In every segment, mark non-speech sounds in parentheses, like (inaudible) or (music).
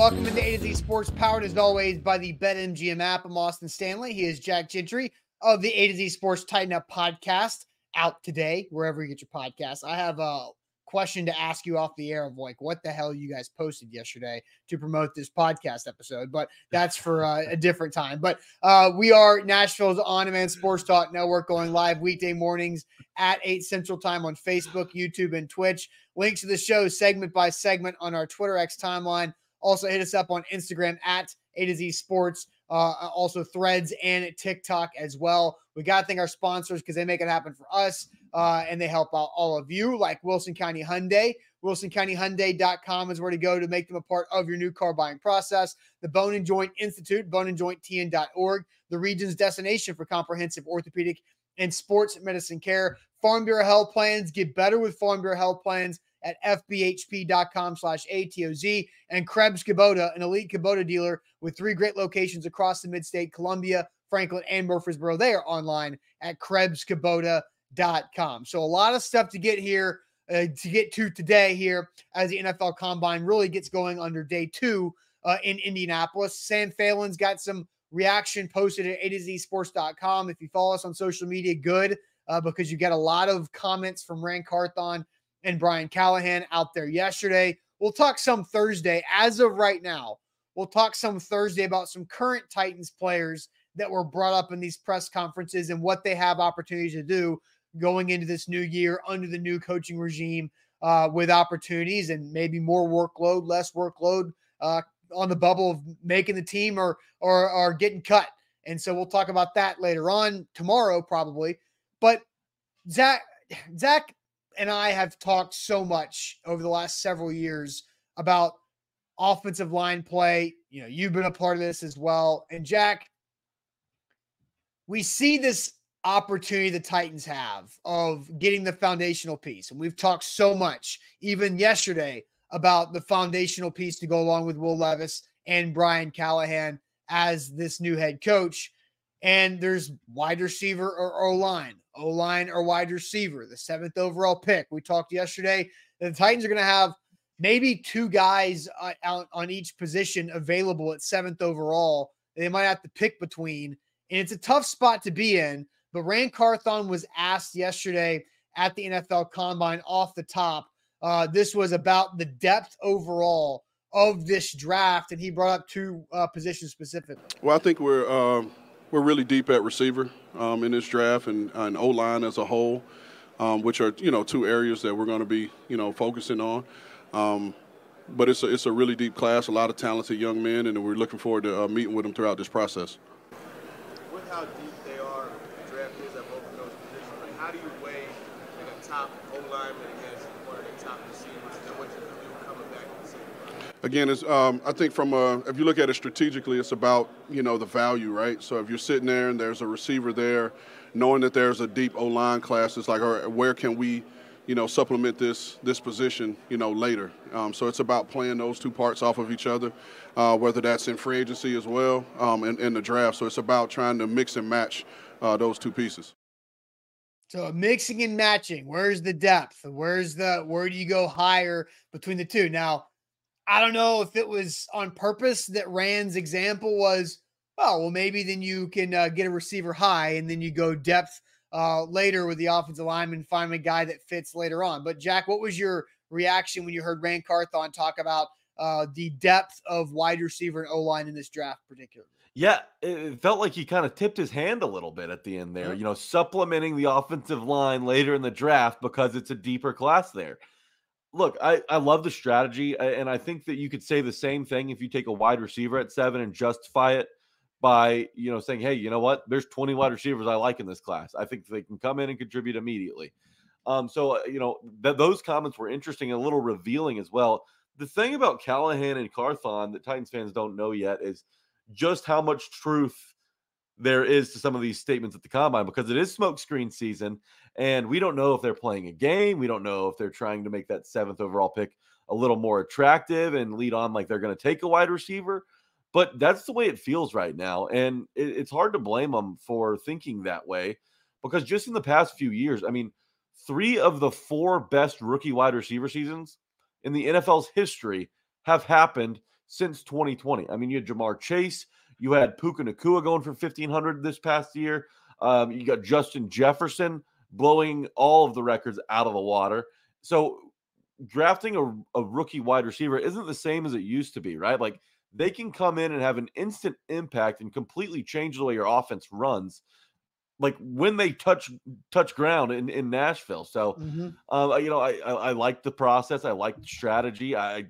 welcome into A to Z Sports, powered as always by the BetMGM app. I'm Austin Stanley. He is Jack Gentry of the A to Z Sports Tighten Up podcast out today, wherever you get your podcast. I have a question to ask you off the air of like, what the hell you guys posted yesterday to promote this podcast episode, but that's for uh, a (laughs) different time. But uh, we are Nashville's on demand sports talk network going live weekday mornings at 8 Central Time on Facebook, YouTube, and Twitch. Links to the show segment by segment on our Twitter X timeline also, hit us up on Instagram at A to Z Sports, uh, also Threads and TikTok as well. We got to thank our sponsors because they make it happen for us uh, and they help out all of you, like Wilson County Hyundai. WilsonCountyHyundai.com is where to go to make them a part of your new car buying process. The Bone and Joint Institute, boneandjointtn.org, the region's destination for comprehensive orthopedic and sports medicine care. Farm Bureau Health Plans, get better with Farm Bureau Health Plans at fbhp.com slash ATOZ. And Krebs Kubota, an elite Kubota dealer with three great locations across the mid-state, Columbia, Franklin, and Murfreesboro. They are online at KrebsKubota.com. So a lot of stuff to get here, uh, to get to today here as the NFL Combine really gets going under day two uh, in Indianapolis. Sam Phelan's got some reaction posted at A to Z Sports.com. If you follow us on social media, good, uh, because you get a lot of comments from Ran Carthon and Brian Callahan out there yesterday. We'll talk some Thursday. As of right now, we'll talk some Thursday about some current Titans players that were brought up in these press conferences and what they have opportunities to do going into this new year under the new coaching regime uh, with opportunities and maybe more workload, less workload uh, on the bubble of making the team or, or or getting cut. And so we'll talk about that later on tomorrow, probably. But Zach, Zach and I have talked so much over the last several years about offensive line play. You know, you've been a part of this as well. And Jack, we see this opportunity the Titans have of getting the foundational piece. And we've talked so much, even yesterday, about the foundational piece to go along with Will Levis and Brian Callahan as this new head coach. And there's wide receiver or O line. O line or wide receiver, the seventh overall pick. We talked yesterday the Titans are going to have maybe two guys uh, out on each position available at seventh overall. They might have to pick between, and it's a tough spot to be in. But Ran Carthon was asked yesterday at the NFL Combine off the top. Uh, this was about the depth overall of this draft, and he brought up two uh, positions specifically. Well, I think we're um, we're really deep at receiver um, in this draft and, and O line as a whole, um, which are you know two areas that we're going to be you know focusing on. Um, but it's a, it's a really deep class, a lot of talented young men, and we're looking forward to uh, meeting with them throughout this process. With how deep they are, the draft is at both of those positions. Like, how do you weigh like a top O lineman against one of the top receivers, and what you do coming back in the season? Again, it's, um, I think from a, if you look at it strategically, it's about you know the value, right? So if you're sitting there and there's a receiver there, knowing that there's a deep O line class, it's like, all right, where can we, you know, supplement this this position, you know, later? Um, so it's about playing those two parts off of each other, uh, whether that's in free agency as well um, and in the draft. So it's about trying to mix and match uh, those two pieces. So mixing and matching. Where's the depth? Where's the where do you go higher between the two? Now I don't know if it was on purpose that Ran's example was, oh, well, maybe then you can uh, get a receiver high and then you go depth uh, later with the offensive lineman, find a guy that fits later on. But, Jack, what was your reaction when you heard Ran Carthon talk about uh, the depth of wide receiver and O line in this draft, particularly? Yeah, it felt like he kind of tipped his hand a little bit at the end there, you know, supplementing the offensive line later in the draft because it's a deeper class there look, I, I love the strategy, and I think that you could say the same thing if you take a wide receiver at seven and justify it by you know saying, hey, you know what? There's 20 wide receivers I like in this class. I think they can come in and contribute immediately. Um, so uh, you know th- those comments were interesting and a little revealing as well. The thing about Callahan and Carthon that Titans fans don't know yet is just how much truth there is to some of these statements at the combine because it is smokescreen season and we don't know if they're playing a game. We don't know if they're trying to make that seventh overall pick a little more attractive and lead on like they're going to take a wide receiver. But that's the way it feels right now. And it, it's hard to blame them for thinking that way because just in the past few years, I mean, three of the four best rookie wide receiver seasons in the NFL's history have happened since 2020. I mean, you had Ja'Marr Chase, you had Puka Nacua going for 1500 this past year. Um, you got Justin Jefferson blowing all of the records out of the water. So drafting a, a rookie wide receiver isn't the same as it used to be, right? Like they can come in and have an instant impact and completely change the way your offense runs like when they touch touch ground in, in Nashville. So, mm-hmm. uh, you know, I, I, I like the process. I like the strategy. I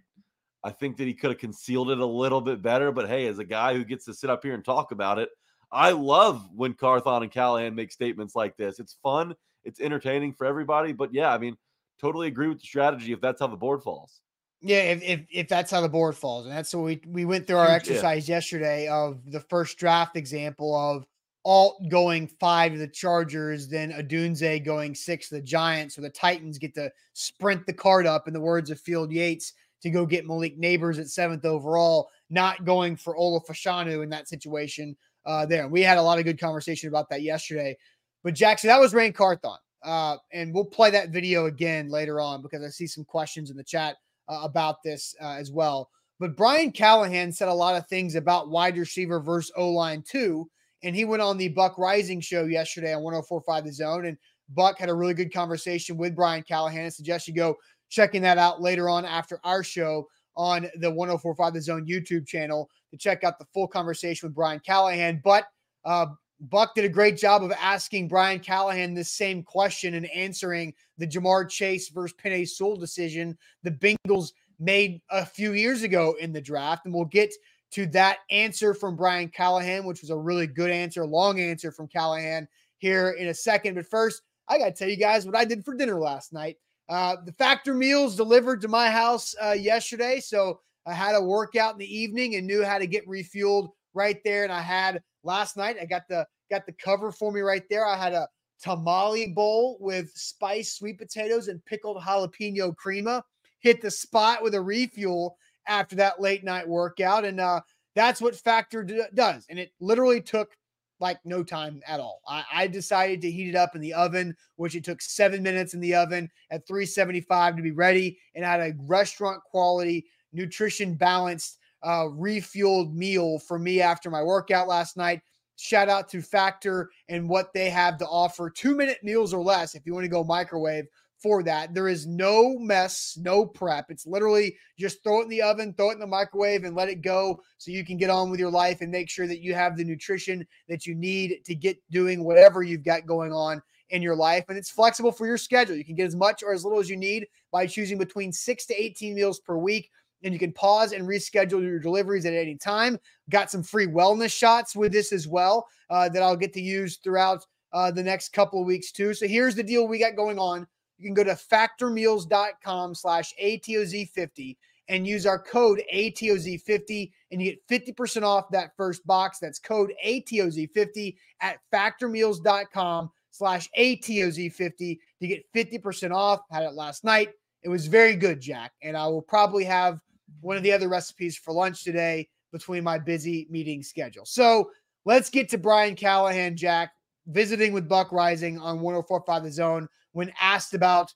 I think that he could have concealed it a little bit better. But hey, as a guy who gets to sit up here and talk about it, I love when Carthon and Callahan make statements like this. It's fun. It's entertaining for everybody. But yeah, I mean, totally agree with the strategy if that's how the board falls. Yeah, if, if, if that's how the board falls, and that's what we we went through our exercise yeah. yesterday of the first draft example of Alt going five to the Chargers, then Odunze going six to the Giants. So the Titans get to sprint the card up, in the words of Field Yates, to go get Malik Nabers at seventh overall, not going for Olu Fashanu in that situation uh, there. We had a lot of good conversation about that yesterday. But Jackson, that was Ran Carthon. Uh, and we'll play that video again later on because I see some questions in the chat uh, about this uh, as well. But Brian Callahan said a lot of things about wide receiver versus O line too. And he went on the Buck Reising show yesterday on 1045 The Zone. And Buck had a really good conversation with Brian Callahan. and suggested you go checking that out later on after our show on the 1045 The Zone YouTube channel to check out the full conversation with Brian Callahan. But uh, Buck did a great job of asking Brian Callahan this same question and answering the Ja'Marr Chase versus Penei Sewell decision the Bengals made a few years ago in the draft. And we'll get to that answer from Brian Callahan, which was a really good answer, long answer from Callahan here in a second. But first, I got to tell you guys what I did for dinner last night. Uh, the factor meals delivered to my house uh, yesterday. So I had a workout in the evening and knew how to get refueled right there. And I had last night, I got the got the cover for me right there. I had a tamale bowl with spiced sweet potatoes and pickled jalapeno crema. Hit the spot with a refuel after that late night workout. And uh, that's what Factor d- does. And it literally took like no time at all. I, I, decided to heat it up in the oven, which it took seven minutes in the oven at 375 to be ready, and had a restaurant quality, nutrition balanced, uh, refueled meal for me after my workout last night. Shout out to Factor and what they have to offer. Two minute meals or less if you want to go microwave for that. There is no mess, no prep. It's literally just throw it in the oven, throw it in the microwave, and let it go so you can get on with your life and make sure that you have the nutrition that you need to get doing whatever you've got going on in your life. And it's flexible for your schedule. You can get as much or as little as you need by choosing between six to 18 meals per week. And you can pause and reschedule your deliveries at any time. Got some free wellness shots with this as well uh, that I'll get to use throughout uh, the next couple of weeks too. So here's the deal we got going on you can go to factormeals.com slash ATOZ50 and use our code ATOZ50 and you get 50% off that first box. That's code ATOZ50 at factormeals.com slash ATOZ50 to get 50% off. Had it last night. It was very good, Jack. And I will probably have one of the other recipes for lunch today between my busy meeting schedule. So let's get to Brian Callahan, Jack, visiting with Buck Reising on 1045 The Zone when asked about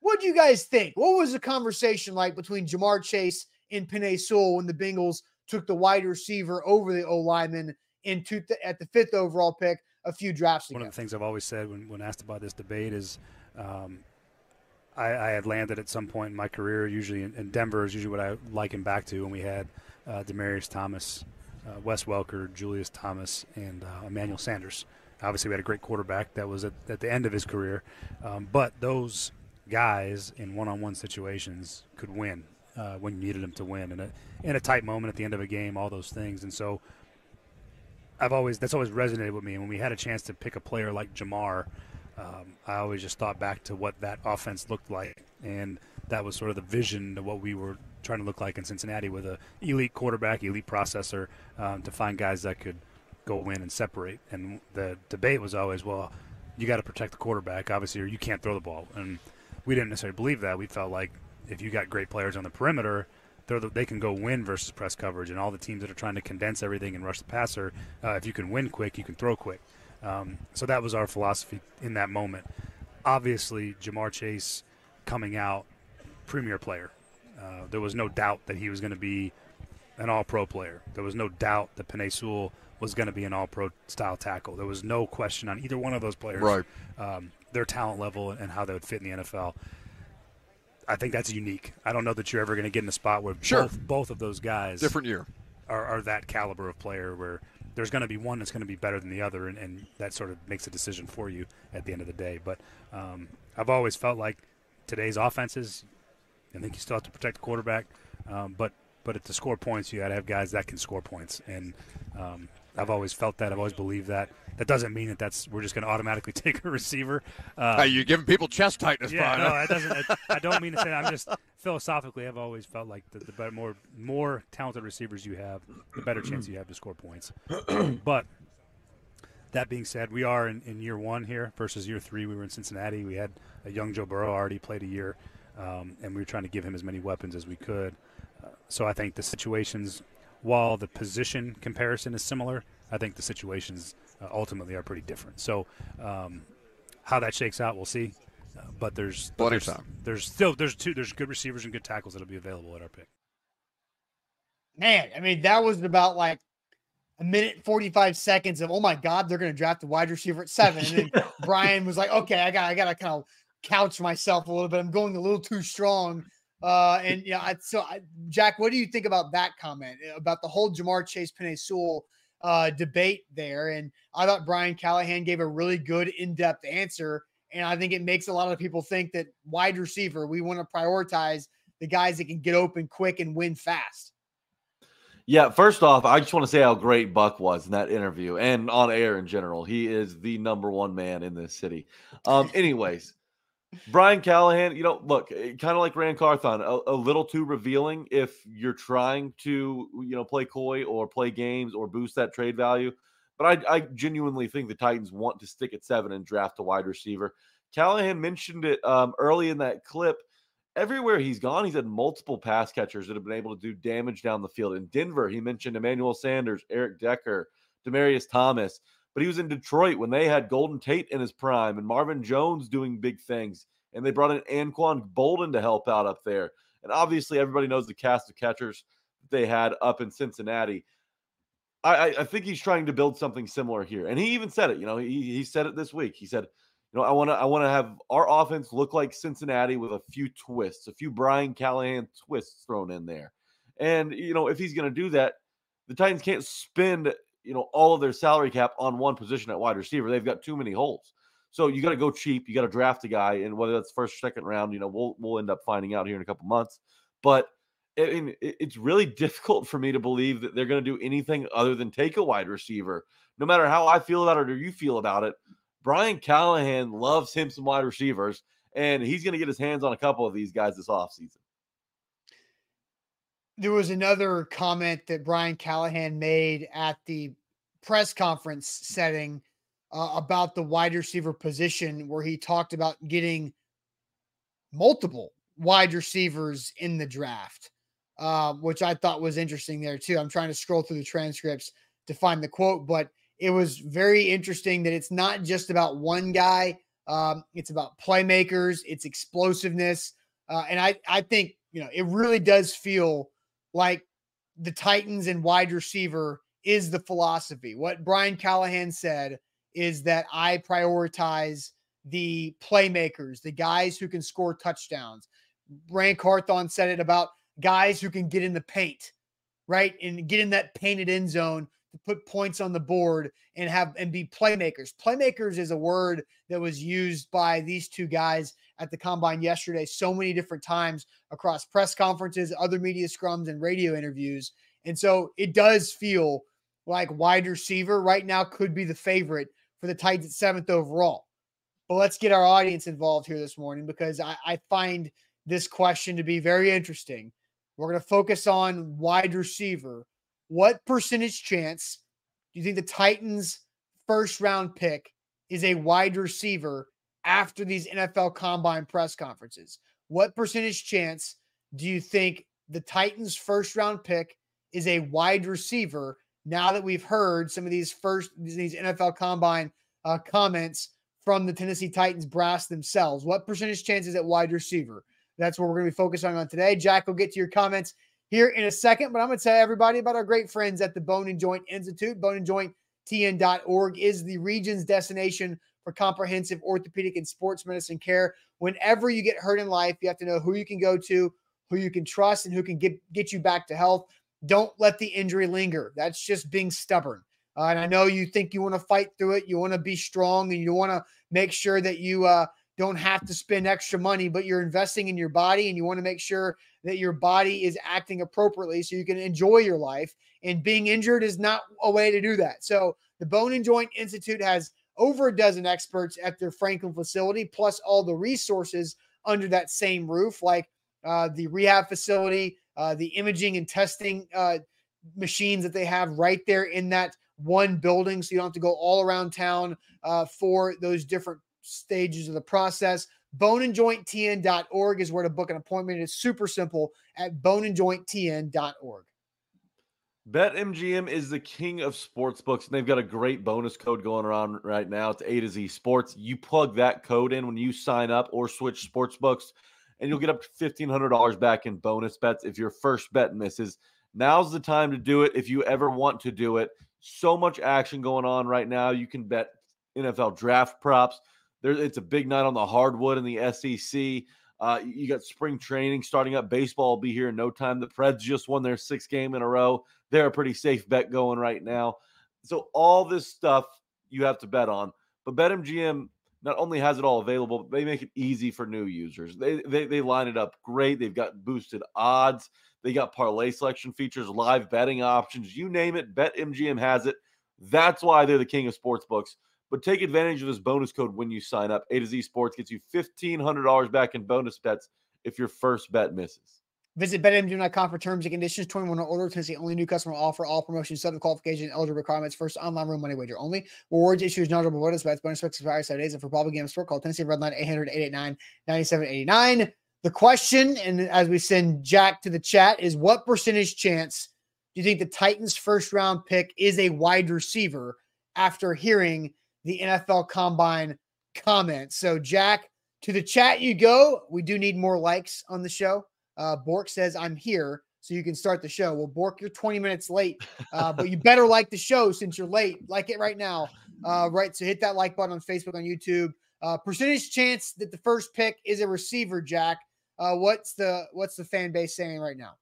what do you guys think? What was the conversation like between Ja'Marr Chase and Penei Sewell when the Bengals took the wide receiver over the O lineman in two th- at the fifth overall pick a few drafts ago? One of the things I've always said when, when asked about this debate is um, I, I, had landed at some point in my career, usually in, in, Denver, is usually what I liken back to when we had uh, Demaryius Thomas, uh, Wes Welker, Julius Thomas, and uh, Emmanuel Sanders. Obviously, we had a great quarterback that was at, at the end of his career, um, but those guys in one-on-one situations could win uh, when you needed them to win in a in a tight moment at the end of a game, all those things, and so I've always that's always resonated with me. And when we had a chance to pick a player like Ja'Marr, um, I always just thought back to what that offense looked like, and that was sort of the vision of what we were trying to look like in Cincinnati with a elite quarterback, elite processor, um, to find guys that could go in and separate. And the debate was always, well, you got to protect the quarterback, obviously, or you can't throw the ball. And we didn't necessarily believe that. We felt like if you got great players on the perimeter, the, they can go win versus press coverage. And all the teams that are trying to condense everything and rush the passer, uh, if you can win quick, you can throw quick. Um, so that was our philosophy in that moment. Obviously, Ja'Marr Chase coming out, premier player. Uh, there was no doubt that he was going to be an all pro player. There was no doubt that Penei Sewell was going to be an all pro style tackle. There was no question on either one of those players, Right. um, their talent level and how they would fit in the NFL. I think that's unique. I don't know that you're ever going to get in a spot where Sure. both, both of those guys Different year. are, are that caliber of player where there's going to be one that's going to be better than the other, and, and that sort of makes a decision for you at the end of the day. But um, I've always felt like today's offenses, I think you still have to protect the quarterback, um, but but to score points, you got to have guys that can score points, and um, I've always felt that. I've always believed that. That doesn't mean that that's we're just going to automatically (laughs) take a receiver. Um, Hey, you're giving people chest tightness, yeah, Brian. no, (laughs) that doesn't. I, I don't mean to say. That. I'm just philosophically, I've always felt like the, the better, more more talented receivers you have, the better chance you have to score points. (clears throat) but that being said, we are in, in year one here versus year three. We were in Cincinnati. We had a young Joe Burrow already played a year, um, and we were trying to give him as many weapons as we could. Uh, so I think the situations, while the position comparison is similar, I think the situations uh, ultimately are pretty different. So um, how that shakes out, we'll see. Uh, but there's Plenty of there's, time. There's still there's two there's good receivers and good tackles that'll be available at our pick. Man, I mean, that was about like a minute 45 seconds of, oh my God, they're going to draft a wide receiver at seven. And then (laughs) Brian was like, okay, I got, I got to kind of couch myself a little bit. I'm going a little too strong. Uh, and yeah, I, so I, Jack, what do you think about that comment eh, about the whole Ja'Marr Chase Penei Sewell uh, debate there? And I thought Brian Callahan gave a really good in-depth answer. And I think it makes a lot of people think that wide receiver, we want to prioritize the guys that can get open quick and win fast. Yeah, first off, I just want to say how great Buck was in that interview and on air in general. He is the number one man in this city. Um, anyways, Brian Callahan, you know, look, kind of like Ran Carthon, a, a little too revealing if you're trying to, you know, play coy or play games or boost that trade value. But I, I genuinely think the Titans want to stick at seven and draft a wide receiver. Callahan mentioned it um, early in that clip everywhere he's gone, he's had multiple pass catchers that have been able to do damage down the field. In Denver, he mentioned Emmanuel Sanders, Eric Decker, Demaryius Thomas, but he was in Detroit when they had Golden Tate in his prime and Marvin Jones doing big things. And they brought in Anquan Boldin to help out up there. And obviously, everybody knows the cast of catchers they had up in Cincinnati. I, I think he's trying to build something similar here. And he even said it, you know, he, he said it this week. He said, you know, I want to I want to have our offense look like Cincinnati with a few twists, a few Brian Callahan twists thrown in there. And you know, if he's going to do that, the Titans can't spend, you know, all of their salary cap on one position at wide receiver. They've got too many holes. So you got to go cheap. You got to draft a guy, and whether that's first, or second round, you know, we'll we'll end up finding out here in a couple months. But I mean, it's really (laughs) difficult for me to believe that they're going to do anything other than take a wide receiver. No matter how I feel about it or you feel about it, Brian Callahan loves him some wide receivers, and he's going to get his hands on a couple of these guys this offseason. There was another comment that Brian Callahan made at the press conference setting uh, about the wide receiver position, where he talked about getting multiple wide receivers in the draft, uh, which I thought was interesting there too. I'm trying to scroll through the transcripts to find the quote, but it was very interesting that it's not just about one guy. Um, it's about playmakers, it's explosiveness, uh, and I I think you know it really does feel like the Titans and wide receiver is the philosophy. What Brian Callahan said is that I prioritize the playmakers, the guys who can score touchdowns. Ran Carthon said it about guys who can get in the paint, right? And get in that painted end zone to put points on the board and have and be playmakers. Playmakers is a word that was used by these two guys at the combine yesterday so many different times across press conferences, other media scrums and radio interviews. And so it does feel like wide receiver right now could be the favorite for the Titans at seventh overall. But let's get our audience involved here this morning because I, I find this question to be very interesting. We're going to focus on wide receiver. What percentage chance do you think the Titans' first round pick is a wide receiver after these NFL combine press conferences? What percentage chance do you think the Titans' first round pick is a wide receiver now that we've heard some of these first these NFL combine uh, comments from the Tennessee Titans brass themselves? What percentage chance is at wide receiver? That's what we're going to be focusing on today. Jack, we'll get to your comments here in a second, but I'm going to tell everybody about our great friends at the Bone and Joint Institute. Bone and Joint TN.org is the region's destination for comprehensive orthopedic and sports medicine care. Whenever you get hurt in life, you have to know who you can go to, who you can trust, and who can get, get you back to health. Don't let the injury linger. That's just being stubborn. Uh, and I know you think you want to fight through it. You want to be strong and you want to make sure that you uh, don't have to spend extra money, but you're investing in your body and you want to make sure that your body is acting appropriately so you can enjoy your life. And being injured is not a way to do that. So the Bone and Joint Institute has over a dozen experts at their Franklin facility, plus all the resources under that same roof, like uh, the rehab facility, uh, the imaging and testing uh, machines that they have right there in that one building. So you don't have to go all around town uh, for those different stages of the process. Boneandjointtn.org is where to book an appointment. It's super simple at boneandjointtn.org. BetMGM is the king of sports books, and they've got a great bonus code going around right now. It's A to Z Sports. You plug that code in when you sign up or switch sports books, and you'll get up to $1,500 back in bonus bets if your first bet misses. Now's the time to do it if you ever want to do it. So much action going on right now. You can bet NFL draft props. There, it's a big night on the hardwood in the SEC. Uh, you got spring training starting up. Baseball will be here in no time. The Preds just won their sixth game in a row. They're a pretty safe bet going right now. So all this stuff you have to bet on. But BetMGM not only has it all available, but they make it easy for new users. They, they they line it up great. They've got boosted odds. They got parlay selection features, live betting options. You name it, BetMGM has it. That's why they're the king of sports books. But take advantage of this bonus code when you sign up. A to Z Sports gets you $1,500 back in bonus bets if your first bet misses. Visit betmgm.com for terms and conditions. 21 or older. Tennessee only new customer offer. All promotions, subject qualification, and eligible requirements. First online room money wager only. Rewards issues knowledgeable bonus bets. Bonus bets expire Saturdays. And for problem games store, call Tennessee Redline 800 889 9789. The question, and as we send Jack to the chat, is what percentage chance do you think the Titans' first round pick is a wide receiver after hearing the NFL Combine comments? So, Jack, to the chat you go. We do need more likes on the show. Uh, Bork says, I'm here, so you can start the show. Well, Bork, you're 20 minutes late, uh, but you (laughs) better like the show since you're late. Like it right now. Uh, right. So hit that like button on Facebook, on YouTube. Uh, percentage chance that the first pick is a receiver, Jack. Uh, what's the what's the fan base saying right now?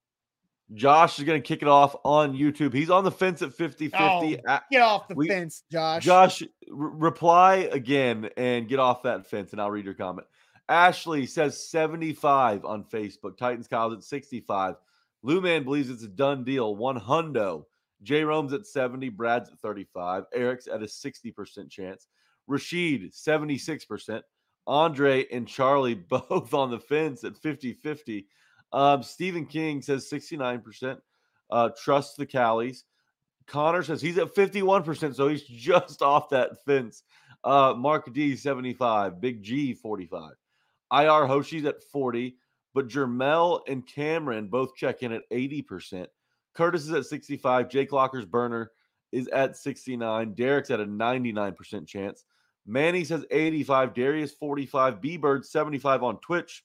Josh is going to kick it off on YouTube. He's on the fence at 50 50. Oh, get off the we, fence, Josh. Josh, reply again and get off that fence, and I'll read your comment. Ashley says 75 on Facebook. Titans Kyle's at 65. Lou Man believes it's a done deal. One hundo. J Rome's at 70. Brad's at 35. Eric's at a 60% chance. Rashid, 76%. Andre and Charlie (laughs) both on the fence at 50 50. Um, Stephen King says 69%. Uh, trust the Callies. Connor says he's at 51%, so he's (laughs) just off that fence. Uh, Mark D, 75. Big G, 45. IR Hoshi's at 40, but Jermel and Cameron both check in at 80%. Curtis is at 65. Jake Locker's burner is at 69. Derek's at a 99% chance. Manny says 85. Darius 45. B Bird 75 on Twitch.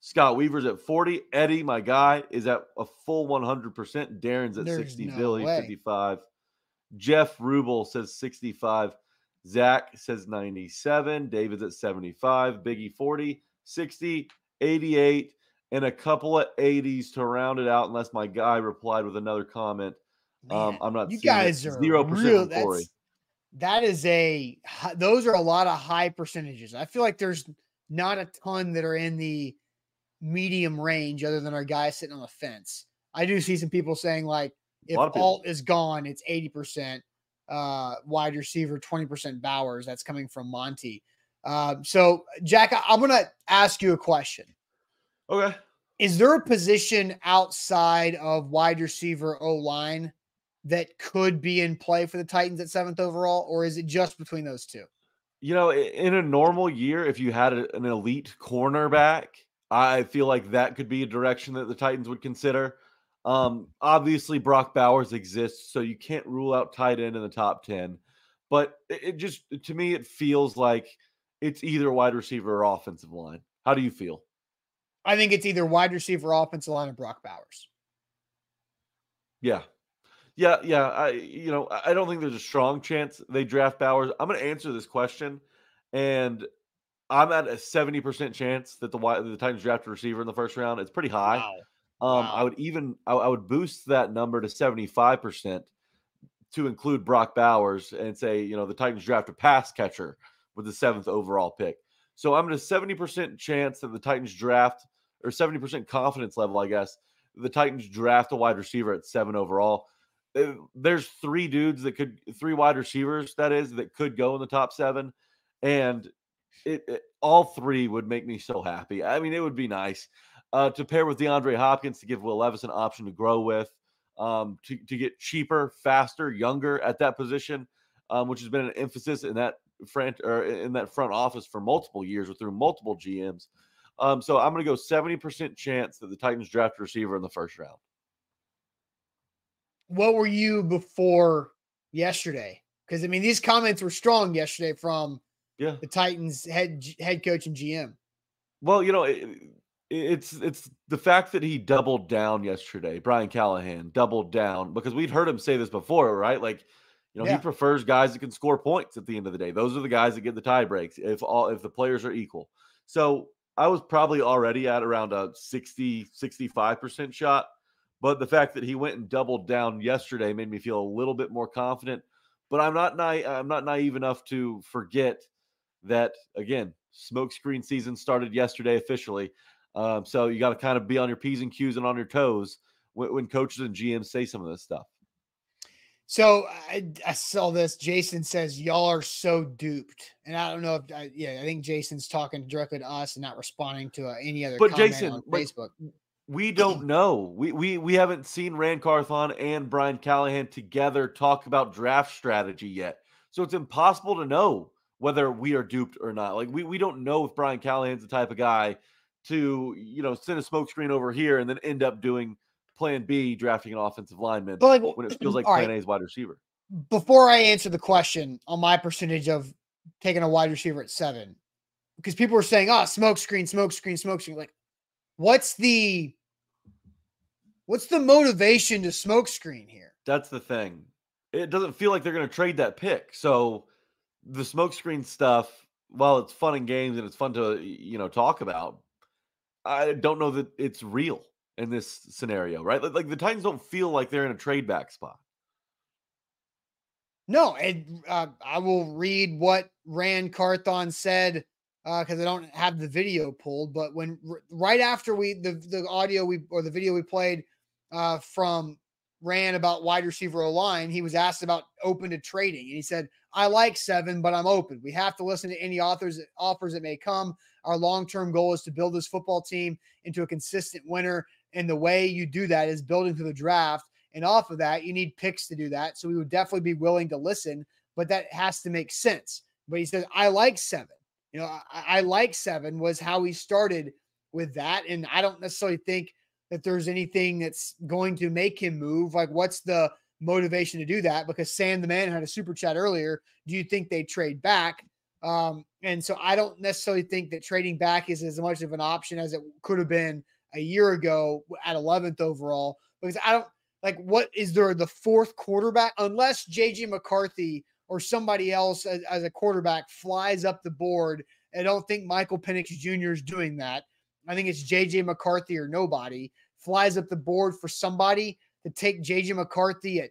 Scott Weaver's at 40. Eddie, my guy, is at a full 100%. Darren's at There's 60. No Billy, way. 55. Jeff Rubel says 65. Zach says 97. David's at 75. Biggie 40, 60, 88, and a couple of 80s to round it out, unless my guy replied with another comment. Um, Man, um, I'm not. You guys it. are zero percent. That's that is a. Those are a lot of high percentages. I feel like there's not a ton that are in the medium range, other than our guy sitting on the fence. I do see some people saying like, if alt is gone, it's eighty percent uh, wide receiver, 20% Bowers. That's coming from Monty. Uh, so, Jack, I'm going to ask you a question. Okay. Is there a position outside of wide receiver O line that could be in play for the Titans at seventh overall, or is it just between those two? You know, in a normal year, if you had an elite cornerback, I feel like that could be a direction that the Titans would consider. Um, obviously, Brock Bowers exists, so you can't rule out tight end in the top 10. But it, it just, to me, it feels like it's either wide receiver or offensive line. How do you feel? I think it's either wide receiver, offensive line, or Brock Bowers. Yeah. Yeah, yeah. I you know, I don't think there's a strong chance they draft Bowers. I'm gonna answer this question, and I'm at a 70% chance that the the Titans draft a receiver in the first round. It's pretty high. Wow. Um, Wow. I would even I, I would boost that number to 75% to include Brock Bowers and say, you know, the Titans draft a pass catcher with the seventh overall pick. So I'm at a 70% chance that the Titans draft, or 70% confidence level, I guess, the Titans draft a wide receiver at seven overall. Uh, There's three dudes that could, three wide receivers, that is, that could go in the top seven. And it, it all three would make me so happy. I mean, it would be nice uh, to pair with DeAndre Hopkins to give Will Levis an option to grow with, um, to, to get cheaper, faster, younger at that position, um, which has been an emphasis in that front or in that front office for multiple years or through multiple GMs. Um, so I'm going to go 70% chance that the Titans draft a receiver in the first round. What were you before yesterday? Because I mean, these comments were strong yesterday from Yeah. the Titans head head coach and GM. Well, you know, it, it's it's the fact that he doubled down yesterday. Brian Callahan doubled down because we'd heard him say this before, right? Like, you know, Yeah. he prefers guys that can score points at the end of the day. Those are the guys that get the tie breaks if all if the players are equal. So I was probably already at around a 60, 65% shot. But the fact that he went and doubled down yesterday made me feel a little bit more confident. But I'm not naive, I'm not naive enough to forget that again, smokescreen season started yesterday officially. Um, so you got to kind of be on your p's and q's and on your toes when, when coaches and GMs say some of this stuff. So I, I saw this. Jason says y'all are so duped, and I don't know if I, yeah, I think Jason's talking directly to us and not responding to uh, any other. But Jason, on but- Facebook. We don't know. We we we haven't seen Ran Carthon and Brian Callahan together talk about draft strategy yet. So it's impossible to know whether we are duped or not. Like we we don't know if Brian Callahan's the type of guy to, you know, send a smokescreen over here and then end up doing plan B, drafting an offensive lineman But like, when it feels like plan right, A is wide receiver. before I answer the question on my percentage of taking a wide receiver at seven, because people were saying, ah, "Oh, smoke screen, smoke screen, smoke screen." Like, what's the what's the motivation to smoke screen here? That's the thing. It doesn't feel like they're going to trade that pick. So the smokescreen stuff, while it's fun and games and it's fun to you know talk about, I don't know that it's real in this scenario, right? Like, the Titans don't feel like they're in a trade back spot. No, and uh, I will read what Ran Carthon said because I don't have the video pulled. But when right after we the the audio we or the video we played uh, from Ran about wide receiver line, he was asked about open to trading, and he said, "I like seven, but I'm open. We have to listen to any authors offers that may come. Our long term goal is to build this football team into a consistent winner, and the way you do that is building through the draft." And off of that, you need picks to do that. So we would definitely be willing to listen, but that has to make sense. But he says, I like seven. You know, I, I like seven was how he started with that. And I don't necessarily think that there's anything that's going to make him move. Like, what's the motivation to do that? Because Sam the man had a super chat earlier. Do you think they trade back? Um, and so I don't necessarily think that trading back is as much of an option as it could have been a year ago at 11th overall. Because I don't like what is there the fourth quarterback unless JJ McCarthy or somebody else as, as a quarterback flies up the board. I don't think Michael Penix Jr. is doing that. I think it's JJ McCarthy or nobody flies up the board for somebody to take JJ McCarthy at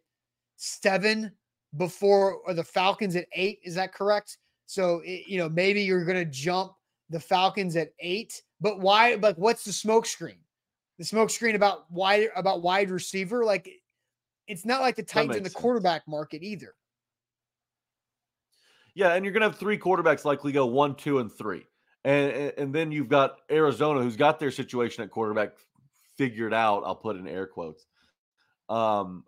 seven before or the Falcons at eight. Is that correct? So it, you know maybe you're going to jump the Falcons at eight, but why? Like, what's the smoke screen? The smoke screen about wide about wide receiver, like it's not like the Titans in the sense. quarterback market either. Yeah, and you're gonna have three quarterbacks likely go one, two, and three, and, and then you've got Arizona who's got their situation at quarterback figured out. I'll put in air quotes. Um,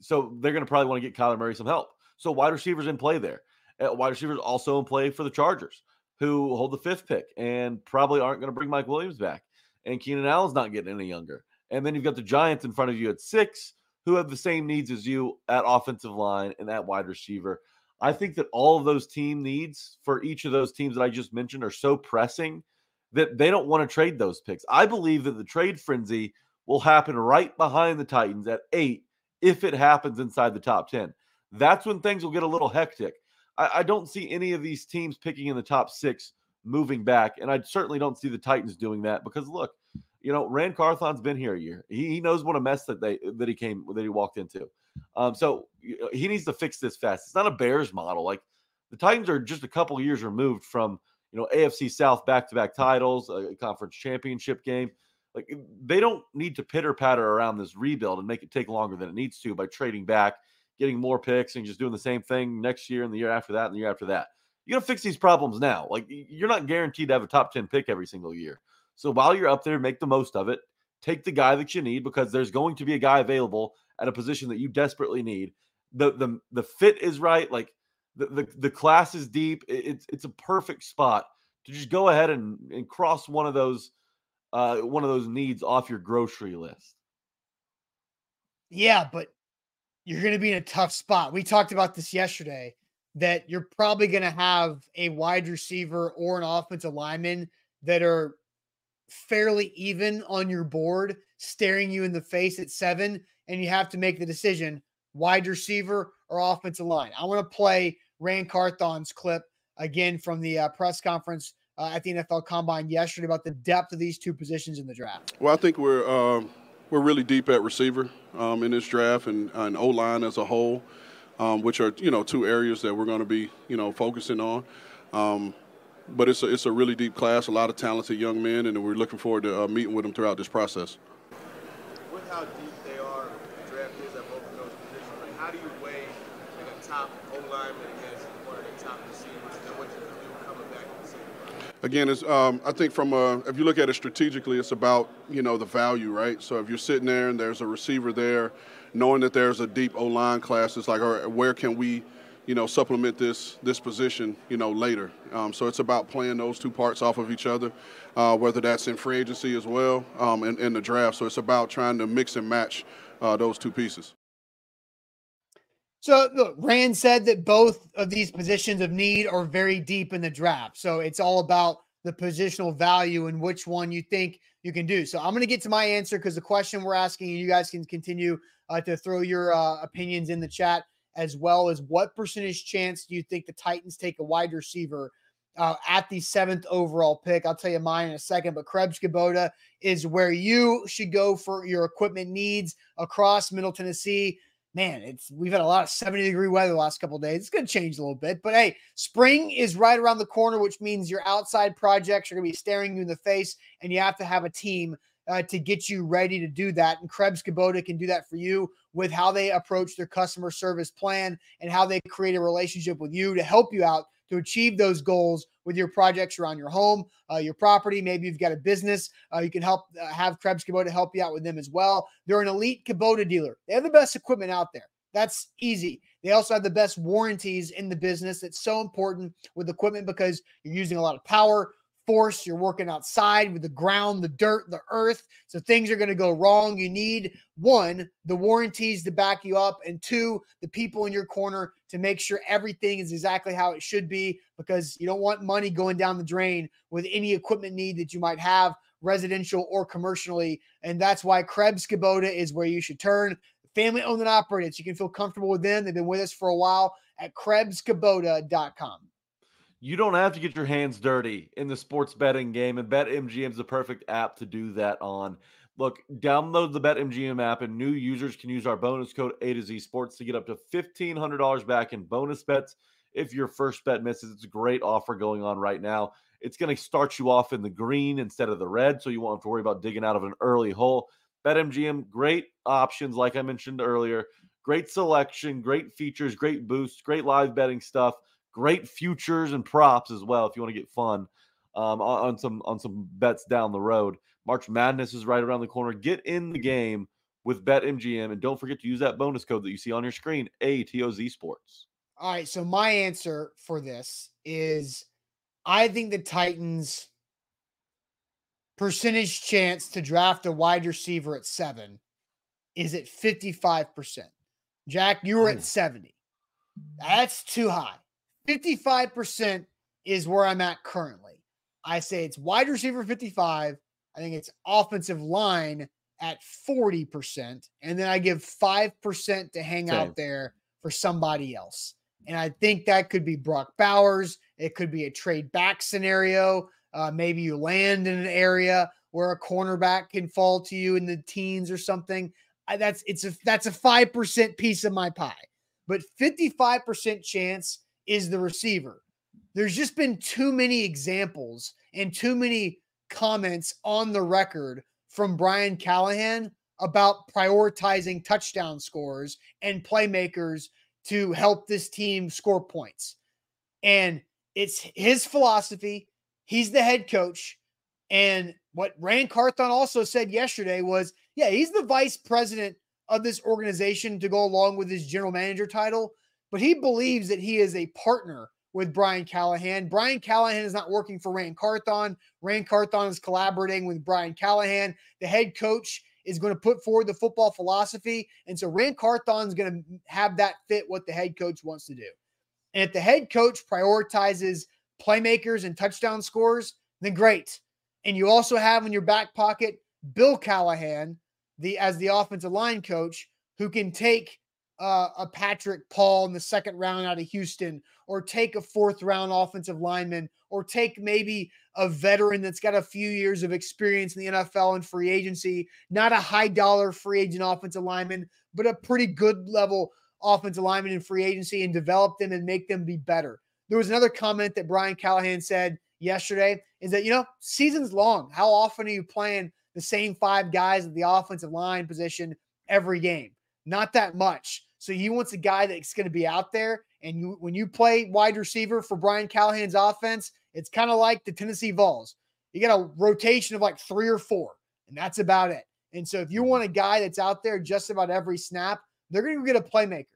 so they're gonna probably want to get Kyler Murray some help. So wide receivers in play there. Uh, wide receivers also in play for the Chargers, who hold the fifth pick and probably aren't going to bring Mike Williams back. And Keenan Allen's not getting any younger. And then you've got the Giants in front of you at six, who have the same needs as you at offensive line and at wide receiver. I think that all of those team needs for each of those teams that I just mentioned are so pressing that they don't want to trade those picks. I believe that the trade frenzy will happen right behind the Titans at eight if it happens inside the top 10. That's when things will get a little hectic. I, I don't see any of these teams picking in the top six moving back. And I certainly don't see the Titans doing that because look, you know, Ran Carthon's been here a year. He, he knows what a mess that they that he came that he walked into. Um, so he needs to fix this fast. It's not a Bears model. Like the Titans are just a couple years removed from you know AFC South back to back titles, a conference championship game. Like eh, they don't need to pitter patter around this rebuild and make it take longer than it needs to by trading back, getting more picks, and just doing the same thing next year and the year after that and the year after that. You got to fix these problems now. Like you're not guaranteed to have a top 10 pick every single year. So while you're up there, make the most of it. Take the guy that you need because there's going to be a guy available at a position that you desperately need. The the the fit is right. Like the the, the class is deep. It's it's a perfect spot to just go ahead and, and cross one of those uh one of those needs off your grocery list. Yeah, but you're going to be in a tough spot. We talked about this yesterday that you're probably going to have a wide receiver or an offensive lineman that are fairly even on your board, staring you in the face at seven, and you have to make the decision wide receiver or offensive line. I want to play Ran Carthon's clip again from the uh, press conference uh, at the NFL Combine yesterday about the depth of these two positions in the draft. Well, I think we're um, we're really deep at receiver um, in this draft and, and O line as a whole, um, which are you know two areas that we're going to be you know focusing on. Um, but it's a, it's a really deep class, a lot of talented young men, and we're looking forward to uh, meeting with them throughout this process. With how deep they are, the draft is at both of those positions, like how do you weigh like a top O lineman against one of the top receivers and what you can do coming back in the season? Again, um, I think from a, if you look at it strategically, it's about you know the value, right? So if you're sitting there and there's a receiver there, knowing that there's a deep O line class, it's like, all right, where can we you know, supplement this this position, you know, later. Um, so it's about playing those two parts off of each other, uh, whether that's in free agency as well um, and in the draft. So it's about trying to mix and match uh, those two pieces. So look, Ran said that both of these positions of need are very deep in the draft. So it's all about the positional value and which one you think you can do. So I'm going to get to my answer because the question we're asking, you guys can continue uh, to throw your uh, opinions in the chat as well as what percentage chance do you think the Titans take a wide receiver uh, at the seventh overall pick? I'll tell you mine in a second, but Krebs Kubota is where you should go for your equipment needs across Middle Tennessee. Man, it's we've had a lot of 70 degree weather the last couple days. It's going to change a little bit, but hey, spring is right around the corner, which means your outside projects are going to be staring you in the face, and you have to have a team uh, to get you ready to do that. And Krebs Kubota can do that for you with how they approach their customer service plan and how they create a relationship with you to help you out to achieve those goals with your projects around your home, uh, your property. Maybe you've got a business. Uh, you can help uh, have Krebs Kubota help you out with them as well. They're an elite Kubota dealer. They have the best equipment out there. That's easy. They also have the best warranties in the business. It's so important with equipment because you're using a lot of power, force. You're working outside with the ground, the dirt, the earth. So things are going to go wrong. You need one, the warranties to back you up, and two, the people in your corner to make sure everything is exactly how it should be because you don't want money going down the drain with any equipment need that you might have, residential or commercially. And that's why Krebs Kubota is where you should turn. Family owned and operated. So you can feel comfortable with them. They've been with us for a while at KrebsKubota.com you don't have to get your hands dirty in the sports betting game, and BetMGM is the perfect app to do that on. Look, download the BetMGM app, and new users can use our bonus code A to Z Sports to get up to $1,500 back in bonus bets if your first bet misses. It's a great offer going on right now. It's going to start you off in the green instead of the red, so you won't have to worry about digging out of an early hole. BetMGM, great options, like I mentioned earlier. Great selection, great features, great boosts, great live betting stuff great futures and props as well if you want to get fun um, on, on some on some bets down the road. March Madness is right around the corner. Get in the game with BetMGM and don't forget to use that bonus code that you see on your screen, ATOZ Sports. All right, so my answer for this is I think the Titans percentage chance to draft a wide receiver at 7 is at 55%. Jack, you were at 70. That's too high. 55% is where I'm at currently. I say it's wide receiver 55. I think it's offensive line at 40%. And then I give 5% to hang Same. out there for somebody else. And I think that could be Brock Bowers. It could be a trade back scenario. Uh, maybe you land in an area where a cornerback can fall to you in the teens or something. I, that's it's a that's a five percent piece of my pie, but fifty five percent chance is the receiver. There's just been too many examples and too many comments on the record from Brian Callahan about prioritizing touchdown scores and playmakers to help this team score points. And it's his philosophy. He's the head coach. And what Ran Carthon also said yesterday was, yeah, he's the vice president of this organization to go along with his general manager title, but he believes that he is a partner with Brian Callahan. Brian Callahan is not working for Ran Carthon. Ran Carthon is collaborating with Brian Callahan. The head coach is going to put forward the football philosophy. And so Ran Carthon is going to have that fit what the head coach wants to do. And if the head coach prioritizes playmakers and touchdown scores, then great. And you also have in your back pocket Bill Callahan, the as the offensive line coach, who can take uh, a Patrick Paul in the second round out of Houston, or take a fourth round offensive lineman, or take maybe a veteran that's got a few years of experience in the NFL and free agency, not a high dollar free agent offensive lineman, but a pretty good level offensive lineman in free agency and develop them and make them be better. There was another comment that Brian Callahan said yesterday is that, you know, season's long. How often are you playing the same five guys at the offensive line position every game? Not that much. So he wants a guy that's going to be out there. And you, when you play wide receiver for Brian Callahan's offense, it's kind of like the Tennessee Vols. You get a rotation of like three or four, and that's about it. And so if you mm-hmm. want a guy that's out there just about every snap, they're going to get a playmaker.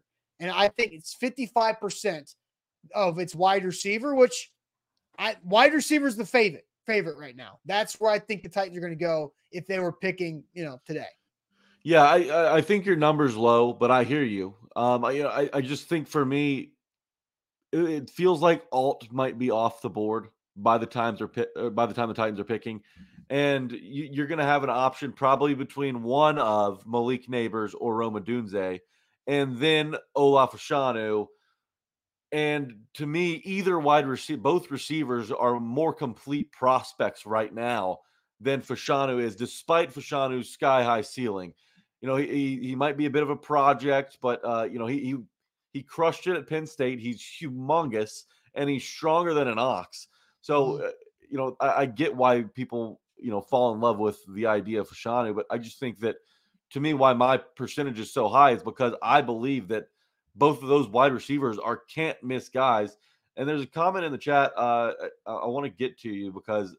And I think it's 55% of its wide receiver, which I, wide receiver is the favorite favorite right now. That's where I think the Titans are going to go if they were picking, you know, today. Yeah, I I- I think your number's low, but I hear you. Um, I you know, I, I just think for me, it, it feels like alt might be off the board by the times are uh, by the time the Titans are picking, and you, you're going to have an option probably between one of Malik Nabers or Rome Odunze, and then Olu Fashanu. And to me, either wide receiver, both receivers are more complete prospects right now than Fashanu is, despite Fashanu's sky high ceiling. You know, he, he might be a bit of a project, but uh, you know, he he he crushed it at Penn State. He's humongous and he's stronger than an ox. So, uh, you know, I, I get why people you know fall in love with the idea of Fashanu, but I just think that to me, why my percentage is so high is because I believe that both of those wide receivers are can't miss guys. And there's a comment in the chat. Uh, I, I want to get to you because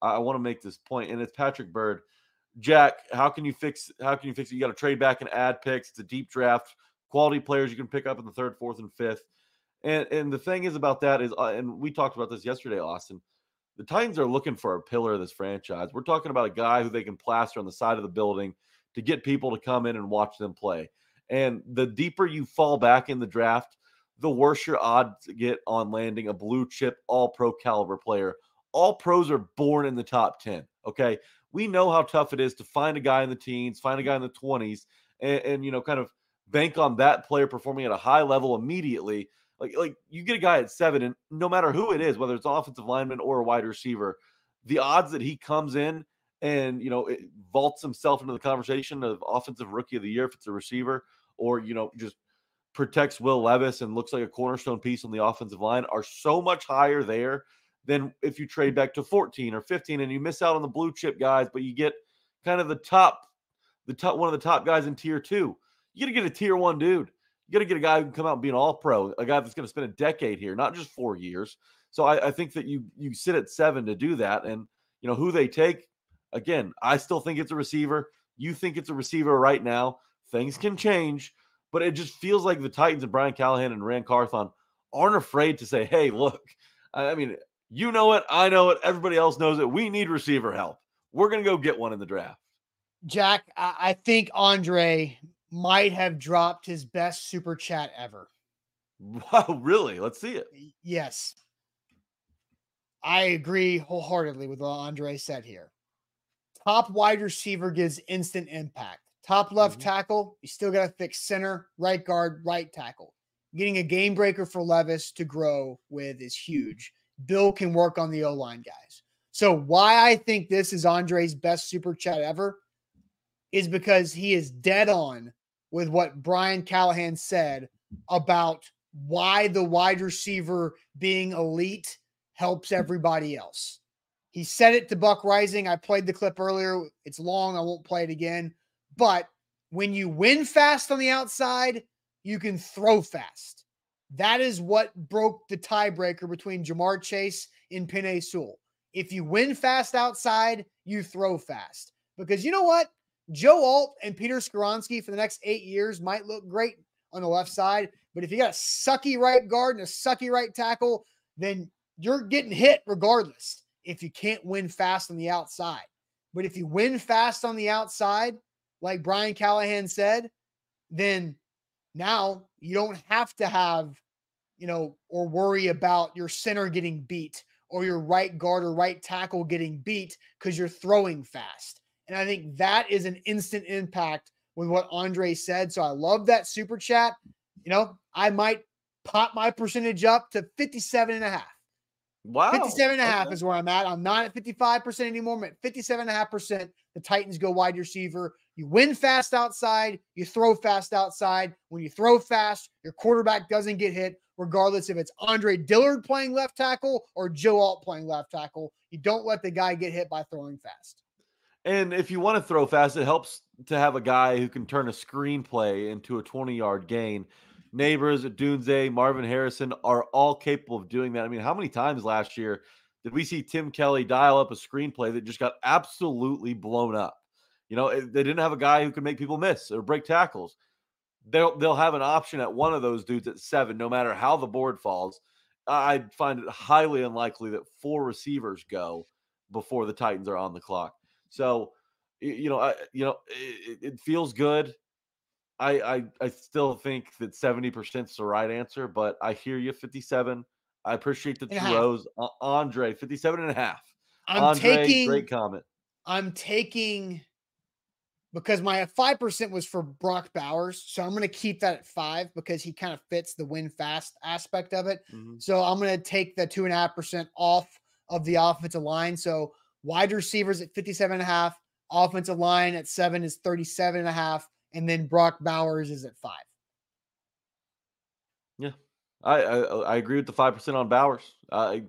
I, I want to make this point, and it's Patrick Bird. Jack, how can you fix? How can you fix it? You got to trade back and add picks. It's a deep draft, quality players you can pick up in the third, fourth, and fifth. And and the thing is about that is, uh, and we talked about this yesterday, Austin. The Titans are looking for a pillar of this franchise. We're talking about a guy who they can plaster on the side of the building to get people to come in and watch them play. And the deeper you fall back in the draft, the worse your odds get on landing a blue chip, all pro caliber player. All pros are born in the top 10. Okay. We know how tough it is to find a guy in the teens, find a guy in the 20s, and, and you know, kind of bank on that player performing at a high level immediately. Like, like you get a guy at seven, and no matter who it is, whether it's offensive lineman or a wide receiver, the odds that he comes in and you know it vaults himself into the conversation of offensive rookie of the year if it's a receiver, or you know just protects Will Levis and looks like a cornerstone piece on the offensive line are so much higher there than if you trade back to 14 or 15 and you miss out on the blue chip guys, but you get kind of the top, the top one of the top guys in tier two. You got to get a tier one dude. You got to get a guy who can come out and be an all pro, a guy that's to spend a decade here, not just four years. So I, I think that you you sit at seven to do that, and you know who they take. Again, I still think it's a receiver. You think it's a receiver right now. Things can change, but it just feels like the Titans and Brian Callahan and Ran Carthon aren't afraid to say, "Hey, look, I mean, you know it, I know it, everybody else knows it. We need receiver help. We're going to go get one in the draft." Jack, I, think Andre might have dropped his best super chat ever. Wow, really? Let's see it. Yes. I agree wholeheartedly with what Andre said here. Top wide receiver gives instant impact. Top left Mhm. tackle, you still got to fix center, right guard, right tackle. Getting a game breaker for Levis to grow with is huge. Bill can work on the O line guys. So, why I think this is Andre's best super chat ever is because he is dead on with what Brian Callahan said about why the wide receiver being elite helps everybody else. He said it to Buck Reising. I played the clip earlier. It's long. I won't play it again. But when you win fast on the outside, you can throw fast. That is what broke the tiebreaker between Ja'Marr Chase and Penei Sewell. If you win fast outside, you throw fast. Because you know what? Joe Alt and Peter Skoronski for the next eight years might look great on the left side. But if you got a sucky right guard and a sucky right tackle, then you're getting hit regardless if you can't win fast on the outside. But if you win fast on the outside, like Brian Callahan said, then now you don't have to have, you know, or worry about your center getting beat or your right guard or right tackle getting beat because you're throwing fast. And I think that is an instant impact with what Andre said. So I love that super chat. You know, I might pop my percentage up to 57 and a half. Wow. 57 and a half Okay. is where I'm at. I'm not at 55% anymore. I'm at 57 and a half percent. The Titans go wide receiver. You win fast outside, you throw fast outside. When you throw fast, your quarterback doesn't get hit, regardless if it's Andre Dillard playing left tackle or Joe Alt playing left tackle. You don't let the guy get hit by throwing fast. And if you want to throw fast, it helps to have a guy who can turn a screenplay into a 20 yard gain. Nabers, Odunze, Marvin Harrison are all capable of doing that. I mean, how many times last year did we see Tim Kelly dial up a screenplay that just got absolutely blown up? You know, they didn't have a guy who could make people miss or break tackles. They'll they'll have an option at one of those dudes at seven, no matter how the board falls. I find it highly unlikely that four receivers go before the Titans are on the clock. So, you know, I, you know, it, it feels good. I, I I still think that 70% is the right answer, but I hear you 57. I appreciate the And a two rows. A- Andre, 57 and a half. I'm Andre, taking great comment. I'm taking because my five percent was for Brock Bowers, so I'm going to keep that at five because he kind of fits the win fast aspect of it. Mhm. So I'm going to take the two and a half percent off of the offensive line. So wide receivers at 57 and a half, offensive line at seven is 37 and a half, and then Brock Bowers is at five. I, I I agree with the five percent on Bowers. I,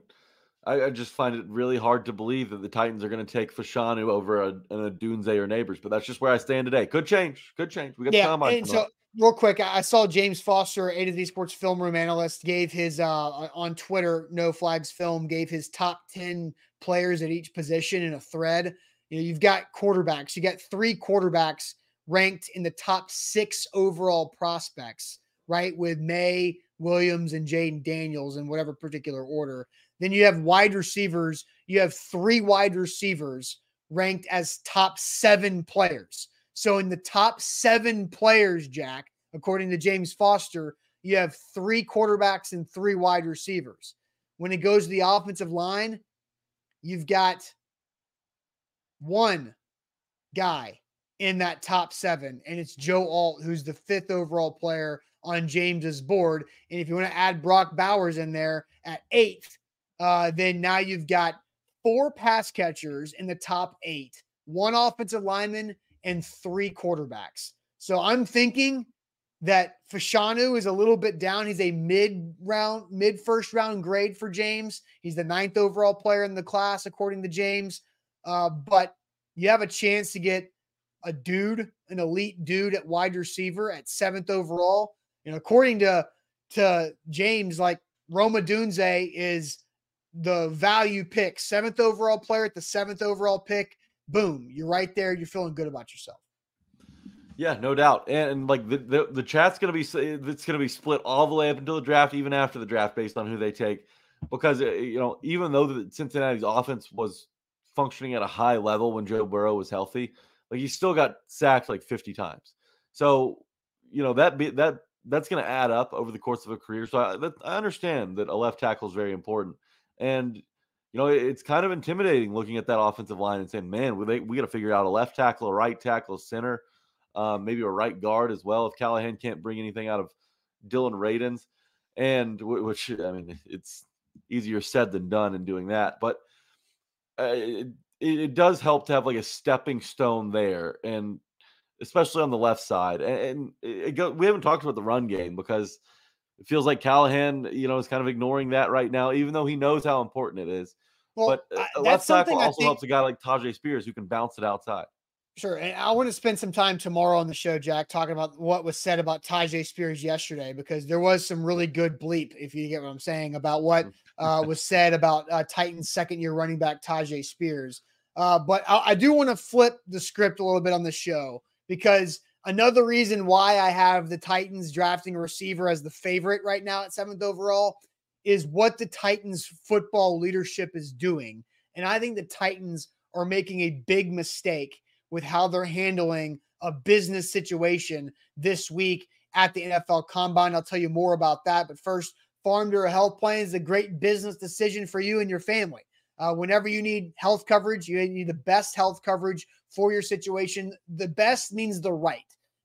I I just find it really hard to believe that the Titans are going to take Fashanu over a, an Odunze or Nabers, but that's just where I stand today. Could change. Could change. We got the Yeah, combine and so up. real quick, I I saw James Foster, A to Z Sports film room analyst, gave his uh on Twitter, No Flags Film, gave his top 10 players at each position in a thread. You know, you've got quarterbacks, you got three quarterbacks ranked in the top six overall prospects, right? With Maye, Williams, and Jayden Daniels in whatever particular order. Then you have wide receivers, you have three wide receivers ranked as top seven players. So in the top seven players, Jack, according to James Foster, you have three quarterbacks and three wide receivers. When it goes to the offensive line, you've got one guy in that top seven, and it's Joe Alt, who's the fifth overall player on James's board. And if you want to add Brock Bowers in there at eighth, uh, then now you've got four pass catchers in the top eight, one offensive lineman, and three quarterbacks. So I'm thinking that Fashanu is a little bit down. He's a mid round, mid first round grade for James. He's the ninth overall player in the class, according to James. Uh, but you have a chance to get a dude, an elite dude at wide receiver at seventh overall. And according to to James, like Rome Odunze is the value pick, seventh overall player at the seventh overall pick. Boom, you're right there. You're feeling good about yourself. Yeah, no doubt. And, and, like the, the the chat's gonna be it's gonna be split all the way up until the draft, even after the draft, based on who they take. Because uh, you know, even though the Cincinnati's offense was functioning at a high level when Joe Burrow was healthy, like he still got sacked like 50 times. So you know that be that that's going to add up over the course of a career. So I, that, I understand that a left tackle is very important, and you know, it's kind of intimidating looking at that offensive line and saying, man, we, we got to figure out a left tackle, a right tackle, a center, um, maybe a right guard as well. If Callahan can't bring anything out of Dillon Radunz, and which, I mean, it's easier said than done in doing that. But uh, it, it does help to have like a stepping stone there. And especially on the left side. And, it go, we haven't talked about the run game because it feels like Callahan, you know, is kind of ignoring that right now, even though he knows how important it is. Well, but a left tackle also think, helps a guy like Tyjae Spears who can bounce it outside. Sure. And I want to spend some time tomorrow on the show, Jack, talking about what was said about Tyjae Spears yesterday, because there was some really good bleep, if you get what I'm saying, about what mm. uh, was said about uh, Titans second year running back Tyjae Spears. Uh, but I, I do want to flip the script a little bit on the show because another reason why I have the Titans drafting a receiver as the favorite right now at seventh overall is what the Titans football leadership is doing. And I think the Titans are making a big mistake with how they're handling a business situation this week at the NFL Combine. I'll tell you more about that. But first, Farm Bureau Health Plan is a great business decision for you and your family. Uh, whenever you need health coverage, you need the best health coverage for your situation. The best means the right,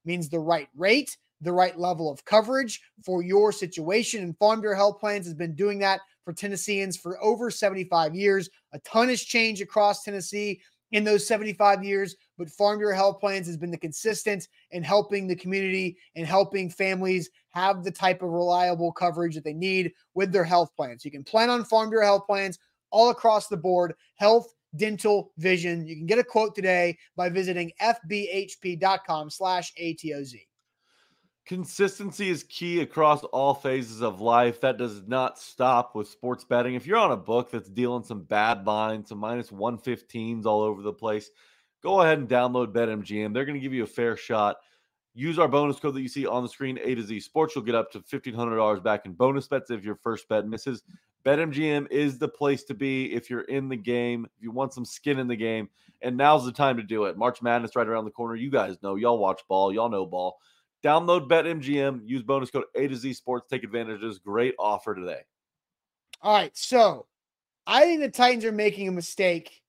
means the right rate, the right level of coverage for your situation. And Farm Bureau Health Plans has been doing that for Tennesseans for over 75 years. A ton has changed across Tennessee in those 75 years, but Farm Bureau Health Plans has been the consistent in helping the community and helping families have the type of reliable coverage that they need with their health plans. You can plan on Farm Bureau Health Plans all across the board health, dental, vision. You can get a quote today by visiting fbhp.com slash ATOZ. Consistency is key across all phases of life. That does not stop with sports betting. If you're on a book that's dealing some bad lines, some minus 115s all over the place, go ahead and download BetMGM. They're going to give you a fair shot. Use our bonus code that you see on the screen, A to Z Sports. You'll get up to $1,500 back in bonus bets if your first bet misses. BetMGM is the place to be if you're in the game, if you want some skin in the game, and now's the time to do it. March Madness right around the corner. You guys know, y'all watch ball, y'all know ball. Download BetMGM, use bonus code A to Z Sports, take advantage of this great offer today. All right, so I think the Titans are making a mistake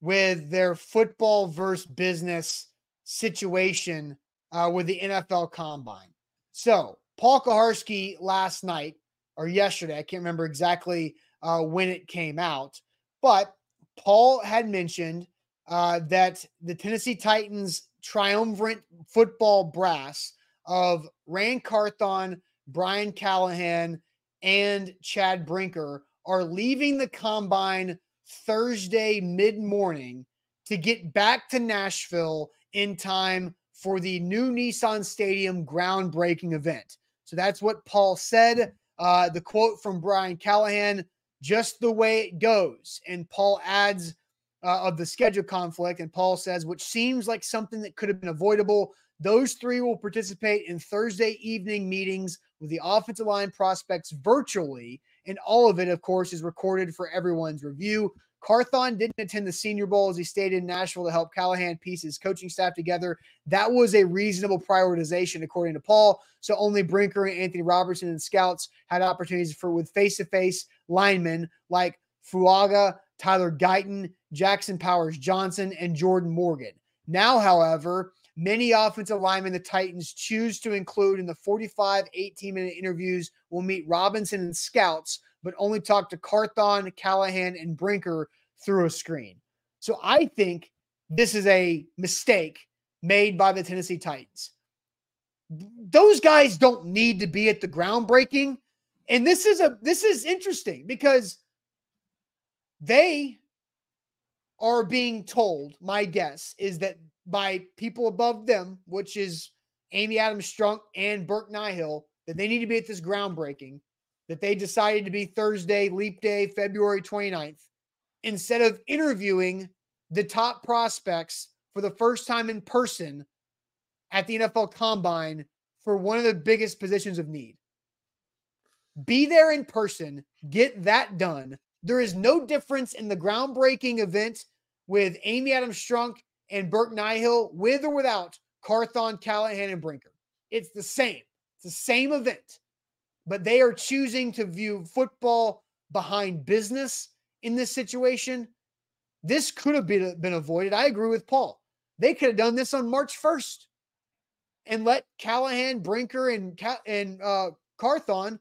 with their football versus business situation uh, with the NFL Combine. So Paul Kuharsky last night or yesterday. I can't remember exactly uh, when it came out, but Paul had mentioned uh, that the Tennessee Titans triumvirate football brass of Ran Carthon, Brian Callahan, and Chad Brinker are leaving the combine Thursday mid morning to get back to Nashville in time for the new Nissan Stadium groundbreaking event. So that's what Paul said. Uh, the quote from Brian Callahan, just the way it goes. And Paul adds uh, of the schedule conflict, and Paul says, which seems like something that could have been avoidable. Those three will participate in Thursday evening meetings with the offensive line prospects virtually. And all of it, of course, is recorded for everyone's review. Carthon didn't attend the Senior Bowl as he stayed in Nashville to help Callahan piece his coaching staff together. That was a reasonable prioritization, according to Paul. So only Brinker and Anthony Robertson and scouts had opportunities for with face-to-face linemen like Fuaga, Tyler Guyton, Jackson Powers Johnson, and Jordan Morgan. Now, however, many offensive linemen the Titans choose to include in the 45 18 minute interviews will meet Robinson and scouts but only talk to Carthon, Callahan, and Brinker through a screen. So I think this is a mistake made by the Tennessee Titans. Those guys don't need to be at the groundbreaking. And this is a this is interesting because they are being told, my guess is that by people above them, which is Amy Adams Strunk and Burke Nihill, that they need to be at this groundbreaking that they decided to be Thursday, leap day, February 29th, instead of interviewing the top prospects for the first time in person at the NFL Combine for one of the biggest positions of need. Be there in person, get that done. There is no difference in the groundbreaking event with Amy Adams Strunk and Burke Nihill, with or without Carthon, Callahan, and Brinker. It's the same. It's the same event but they are choosing to view football behind business in this situation, this could have been, been avoided. I agree with Paul. They could have done this on March 1st and let Callahan, Brinker, and and uh, Carthon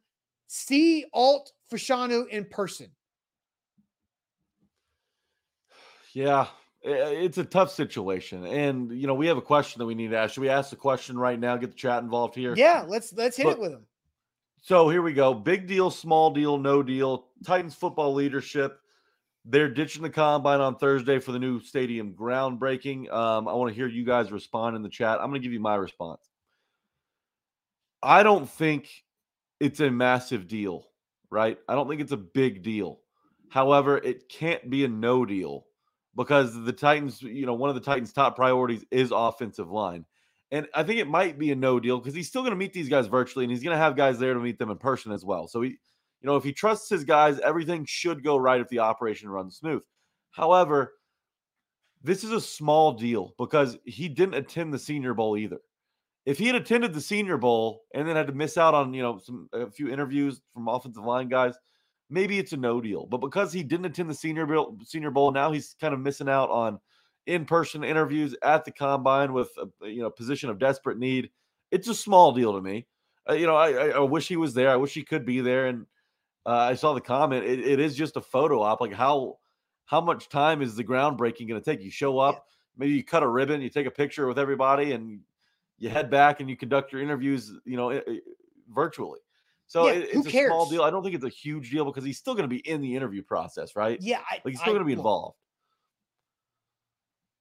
see Alt Fashanu in person. Yeah, it's a tough situation, and you know we have a question that we need to ask. Should we ask the question right now? Get the chat involved here. Yeah, let's let's hit Look, it with them. So here we go. Big deal, small deal, no deal. Titans football leadership. They're ditching the combine on Thursday for the new stadium groundbreaking. Um, I want to hear you guys respond in the chat. I'm going to give you my response. I don't think it's a massive deal, right? I don't think it's a big deal. However, it can't be a no deal because the Titans, you know, one of the Titans' top priorities is offensive line. And I think it might be a no deal because he's still going to meet these guys virtually and he's going to have guys there to meet them in person as well. So he, you know, if he trusts his guys, everything should go right if the operation runs smooth. However, this is a small deal because he didn't attend the Senior Bowl either. If he had attended the Senior Bowl and then had to miss out on, you know, some a few interviews from offensive line guys, maybe it's a no deal. But because he didn't attend the Senior Bowl, Senior Bowl, now he's kind of missing out on in-person interviews at the combine with a you know position of desperate need. It's a small deal to me. Uh, you know, I, I wish he was there. I wish he could be there. And uh, I saw the comment. It, it is just a photo op. Like how how much time is the groundbreaking going to take? You show up, maybe you cut a ribbon, you take a picture with everybody, and you head back and you conduct your interviews. You know, virtually. So Yeah, it, it's a small deal. I don't think it's a huge deal because he's still going to be in the interview process, right? Yeah, I, Like he's still going to be involved.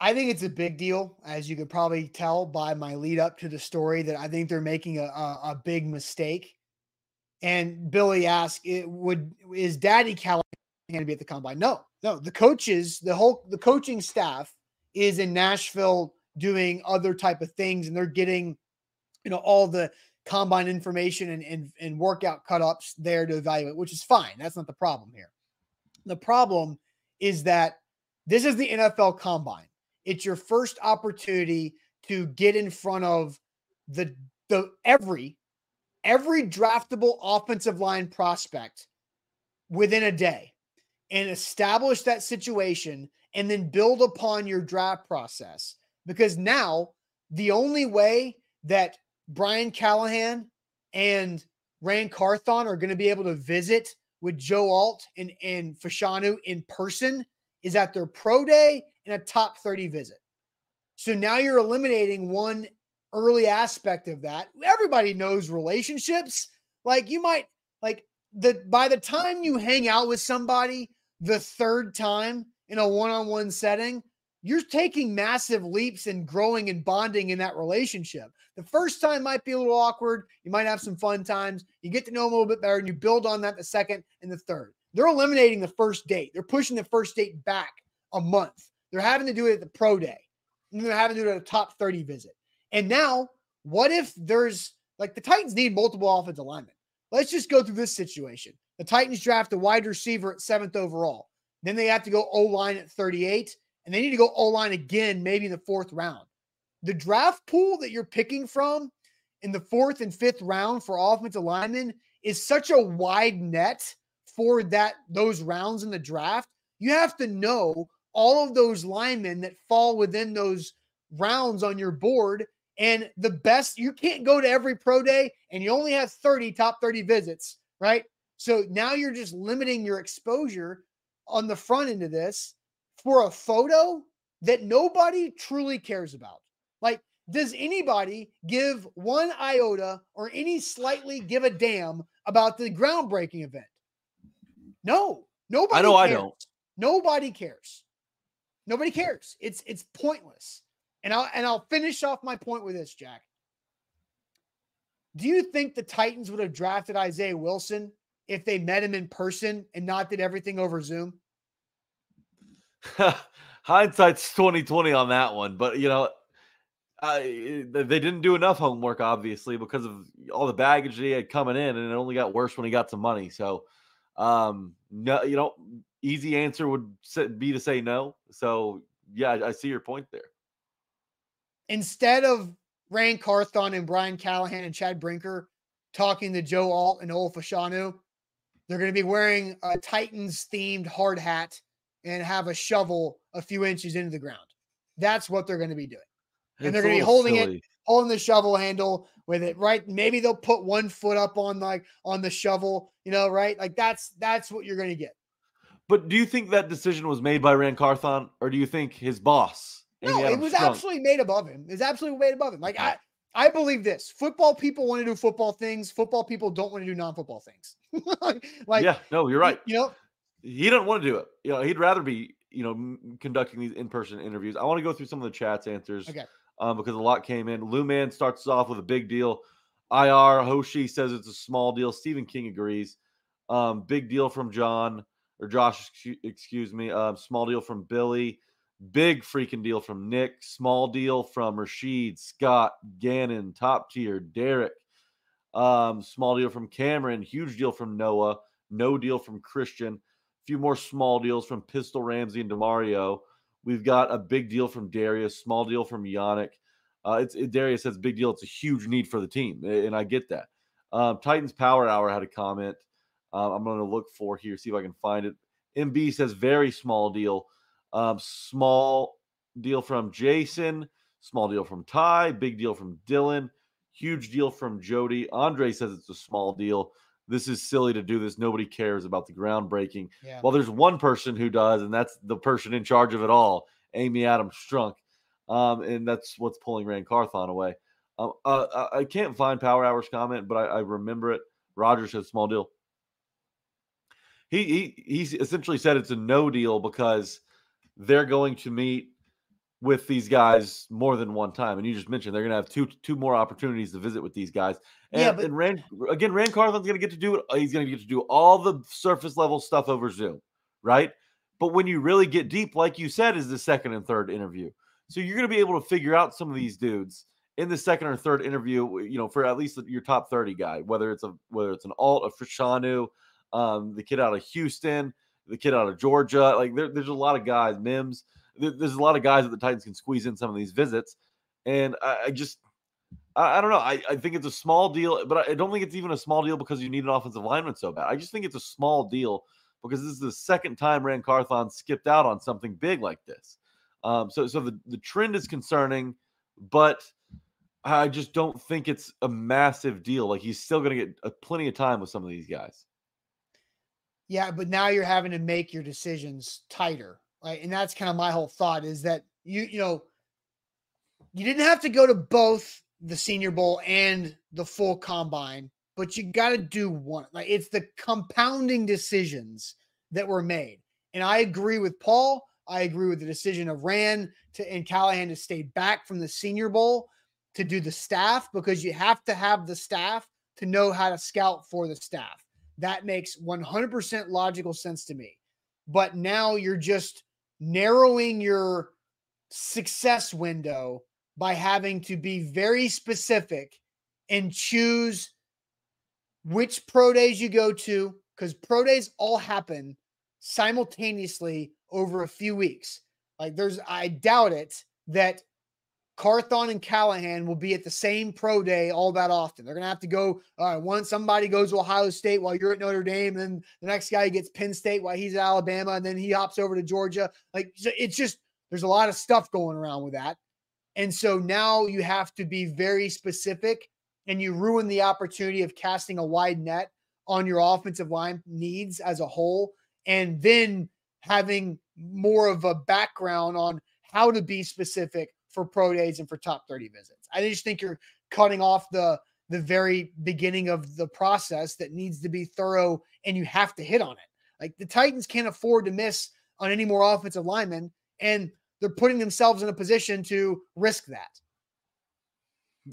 I think it's a big deal, as you could probably tell by my lead up to the story, that I think they're making a, a, a big mistake. And Billy asked, it would is Daddy Callahan going to be at the combine? No, no. The coaches, the whole the coaching staff is in Nashville doing other type of things, and they're getting, you know, all the combine information and and, and workout cut ups there to evaluate, which is fine. That's not the problem here. The problem is that this is the NFL combine. It's your first opportunity to get in front of the the every every draftable offensive line prospect within a day and establish that situation and then build upon your draft process. Because now the only way that Brian Callahan and Ran Carthon are going to be able to visit with Joe Alt and, and Fashanu in person is at their pro day and a top 30 visit. So now you're eliminating one early aspect of that. Everybody knows relationships. Like you might like the by the time you hang out with somebody the third time in a one-on-one setting, you're taking massive leaps and growing and bonding in that relationship. The first time might be a little awkward. You might have some fun times. You get to know them a little bit better and you build on that the second and the third. They're eliminating the first date. They're pushing the first date back a month. They're having to do it at the pro day. And they're having to do it at a top 30 visit. And now, what if there's like the Titans need multiple offensive linemen? Let's just go through this situation. The Titans draft a wide receiver at seventh overall. Then they have to go O line at 38, and they need to go O line again, maybe in the fourth round. The draft pool that you're picking from in the fourth and fifth round for offensive linemen is such a wide net for that those rounds in the draft. You have to know all of those linemen that fall within those rounds on your board. And the best, you can't go to every pro day and you only have 30 top 30 visits, right? So now you're just limiting your exposure on the front end of this for a photo that nobody truly cares about. Like, does anybody give one iota or any slightly give a damn about the groundbreaking event? No, nobody. I know I don't. Nobody cares. Nobody cares. It's it's pointless. And I'll and I'll finish off my point with this, Jack. Do you think the Titans would have drafted Isaiah Wilson if they met him in person and not did everything over Zoom? (laughs) Hindsight's twenty twenty on that one, but you know, I, they didn't do enough homework, obviously, because of all the baggage he had coming in, and it only got worse when he got some money. So, um, no, you know, easy answer would be to say no. So, yeah, I, I see your point there. Instead of Ran Carthon and Brian Callahan and Chad Brinker talking to Joe Alt and Olu Fashanu, They're going to be wearing a Titans themed hard hat and have a shovel a few inches into the ground. That's what they're going to be doing. And they're gonna be little holding it holding the shovel handle with it right maybe they'll put one foot up on like on the shovel you know right like that's that's what you're going to get But do you think that decision was made by Ran Carthon, or do you think his boss? no it was Strunk- absolutely made above him it's absolutely made above him like i i believe this football people want to do football things football people don't want to do non-football things (laughs) like yeah, no, you're right. you know He doesn't want to do it. You know, he'd rather be, you know, conducting these in-person interviews. I want to go through some of the chats answers. Okay. Um, because a lot came in. Lou Man starts off with a big deal. IR Hoshi says it's a small deal. Stephen King agrees. Um, big deal from John or Josh, excuse me. Um, small deal from Billy. Big freaking deal from Nick. Small deal from Rashid, Scott, Gannon, top tier, Derek. Um, small deal from Cameron. Huge deal from Noah. No deal from Christian. A few more small deals from Pistol Ramsey and Demario. We've got a big deal from Darius. Small deal from Yannick. Uh, it's it, Darius says big deal. It's a huge need for the team, and I get that. Um, Titans Power Hour had a comment. Uh, I'm going to look for here, see if I can find it. MB says very small deal. Um, small deal from Jason. Small deal from Ty. Big deal from Dylan. Huge deal from Jody. Andre says it's a small deal. This is silly to do this. Nobody cares about the groundbreaking. yeah Well, there's one person who does, and that's the person in charge of it all, Amy Adams Strunk. Um, and that's what's pulling Ran Carthon away. Um, uh, I I can't find Power Hour's comment, but I, I remember it. Roger said small deal. He he he's essentially said it's a no deal because they're going to meet with these guys more than one time. And you just mentioned they're going to have two two more opportunities to visit with these guys. And, Yeah, but- and Ran again, Ran Carthon's going to get to do it. He's going to get to do all the surface level stuff over Zoom, right? But when you really get deep, like you said, is the second and third interview. So you're going to be able to figure out some of these dudes in the second or third interview. You know, for at least your top thirty guy, whether it's a whether it's an alt, a Fashanu, um, the kid out of Houston, the kid out of Georgia. Like there, there's a lot of guys, Mims. There, there's a lot of guys that the Titans can squeeze in some of these visits, and I, I just. I, I don't know. I, I think it's a small deal, but I don't think it's even a small deal because you need an offensive lineman so bad. I just think it's a small deal because this is the second time Ran Carthon skipped out on something big like this. Um, so, so the, the trend is concerning, but I just don't think it's a massive deal. Like he's still going to get a, plenty of time with some of these guys. Yeah, but now you're having to make your decisions tighter, right? And that's kind of my whole thought is that you, you know, you didn't have to go to both the Senior Bowl and the full combine, but you got to do one. Like it's the compounding decisions that were made. And I agree with Paul. I agree with the decision of Ran to and Callahan to stay back from the Senior Bowl to do the staff because you have to have the staff to know how to scout for the staff. That makes 100% logical sense to me. But now you're just narrowing your success window by having to be very specific and choose which pro days you go to because pro days all happen simultaneously over a few weeks. Like there's, I doubt it that Carthon and Callahan will be at the same pro day all that often. They're gonna have to go. All right, once somebody goes to Ohio State while you're at Notre Dame, and then the next guy gets Penn State while he's at Alabama, and then he hops over to Georgia. Like it's just there's a lot of stuff going around with that, and so now you have to be very specific, and you ruin the opportunity of casting a wide net on your offensive line needs as a whole, and then having more of a background on how to be specific for pro days and for top 30 visits. I just think you're cutting off the the very beginning of the process that needs to be thorough and you have to hit on it. Like the Titans can't afford to miss on any more offensive linemen and they're putting themselves in a position to risk that.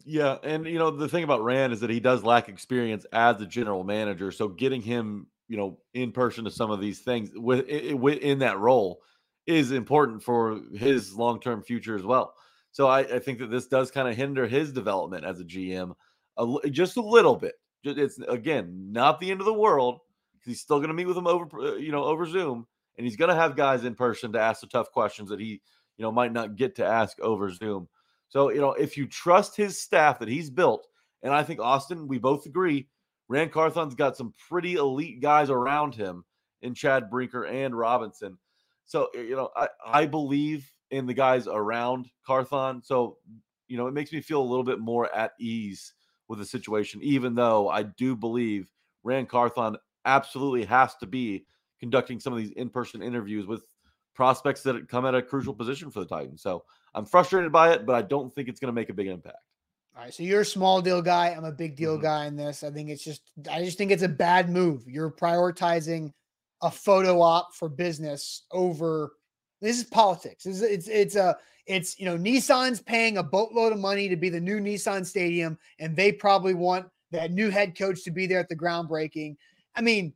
Yeah, and you know the thing about Ran is that he does lack experience as a general manager. So getting him, you know, in person to some of these things with in that role is important for his long term future as well. So I, I, think that this does kind of hinder his development as a GM a, just a little bit. It's again not the end of the world because he's still going to meet with them over, uh, you know, over Zoom, and he's going to have guys in person to ask the tough questions that he, you know, might not get to ask over Zoom. So you know, if you trust his staff that he's built, and I think Austin, we both agree, Ran Carthon's got some pretty elite guys around him in Chad Brinker and Robinson. So, you know, I, I believe in the guys around Carthon. So, you know, it makes me feel a little bit more at ease with the situation, even though I do believe Ran Carthon absolutely has to be conducting some of these in person interviews with prospects that come at a crucial position for the Titans. So I'm frustrated by it, but I don't think it's going to make a big impact. All right, so you're a small deal guy. I'm a big deal mm-hmm. guy in this. I think it's just, I just think it's a bad move. You're prioritizing a photo op for business over. This is politics. It's it's it's a it's you know Nissan's paying a boatload of money to be the new Nissan Stadium, and they probably want that new head coach to be there at the groundbreaking. I mean,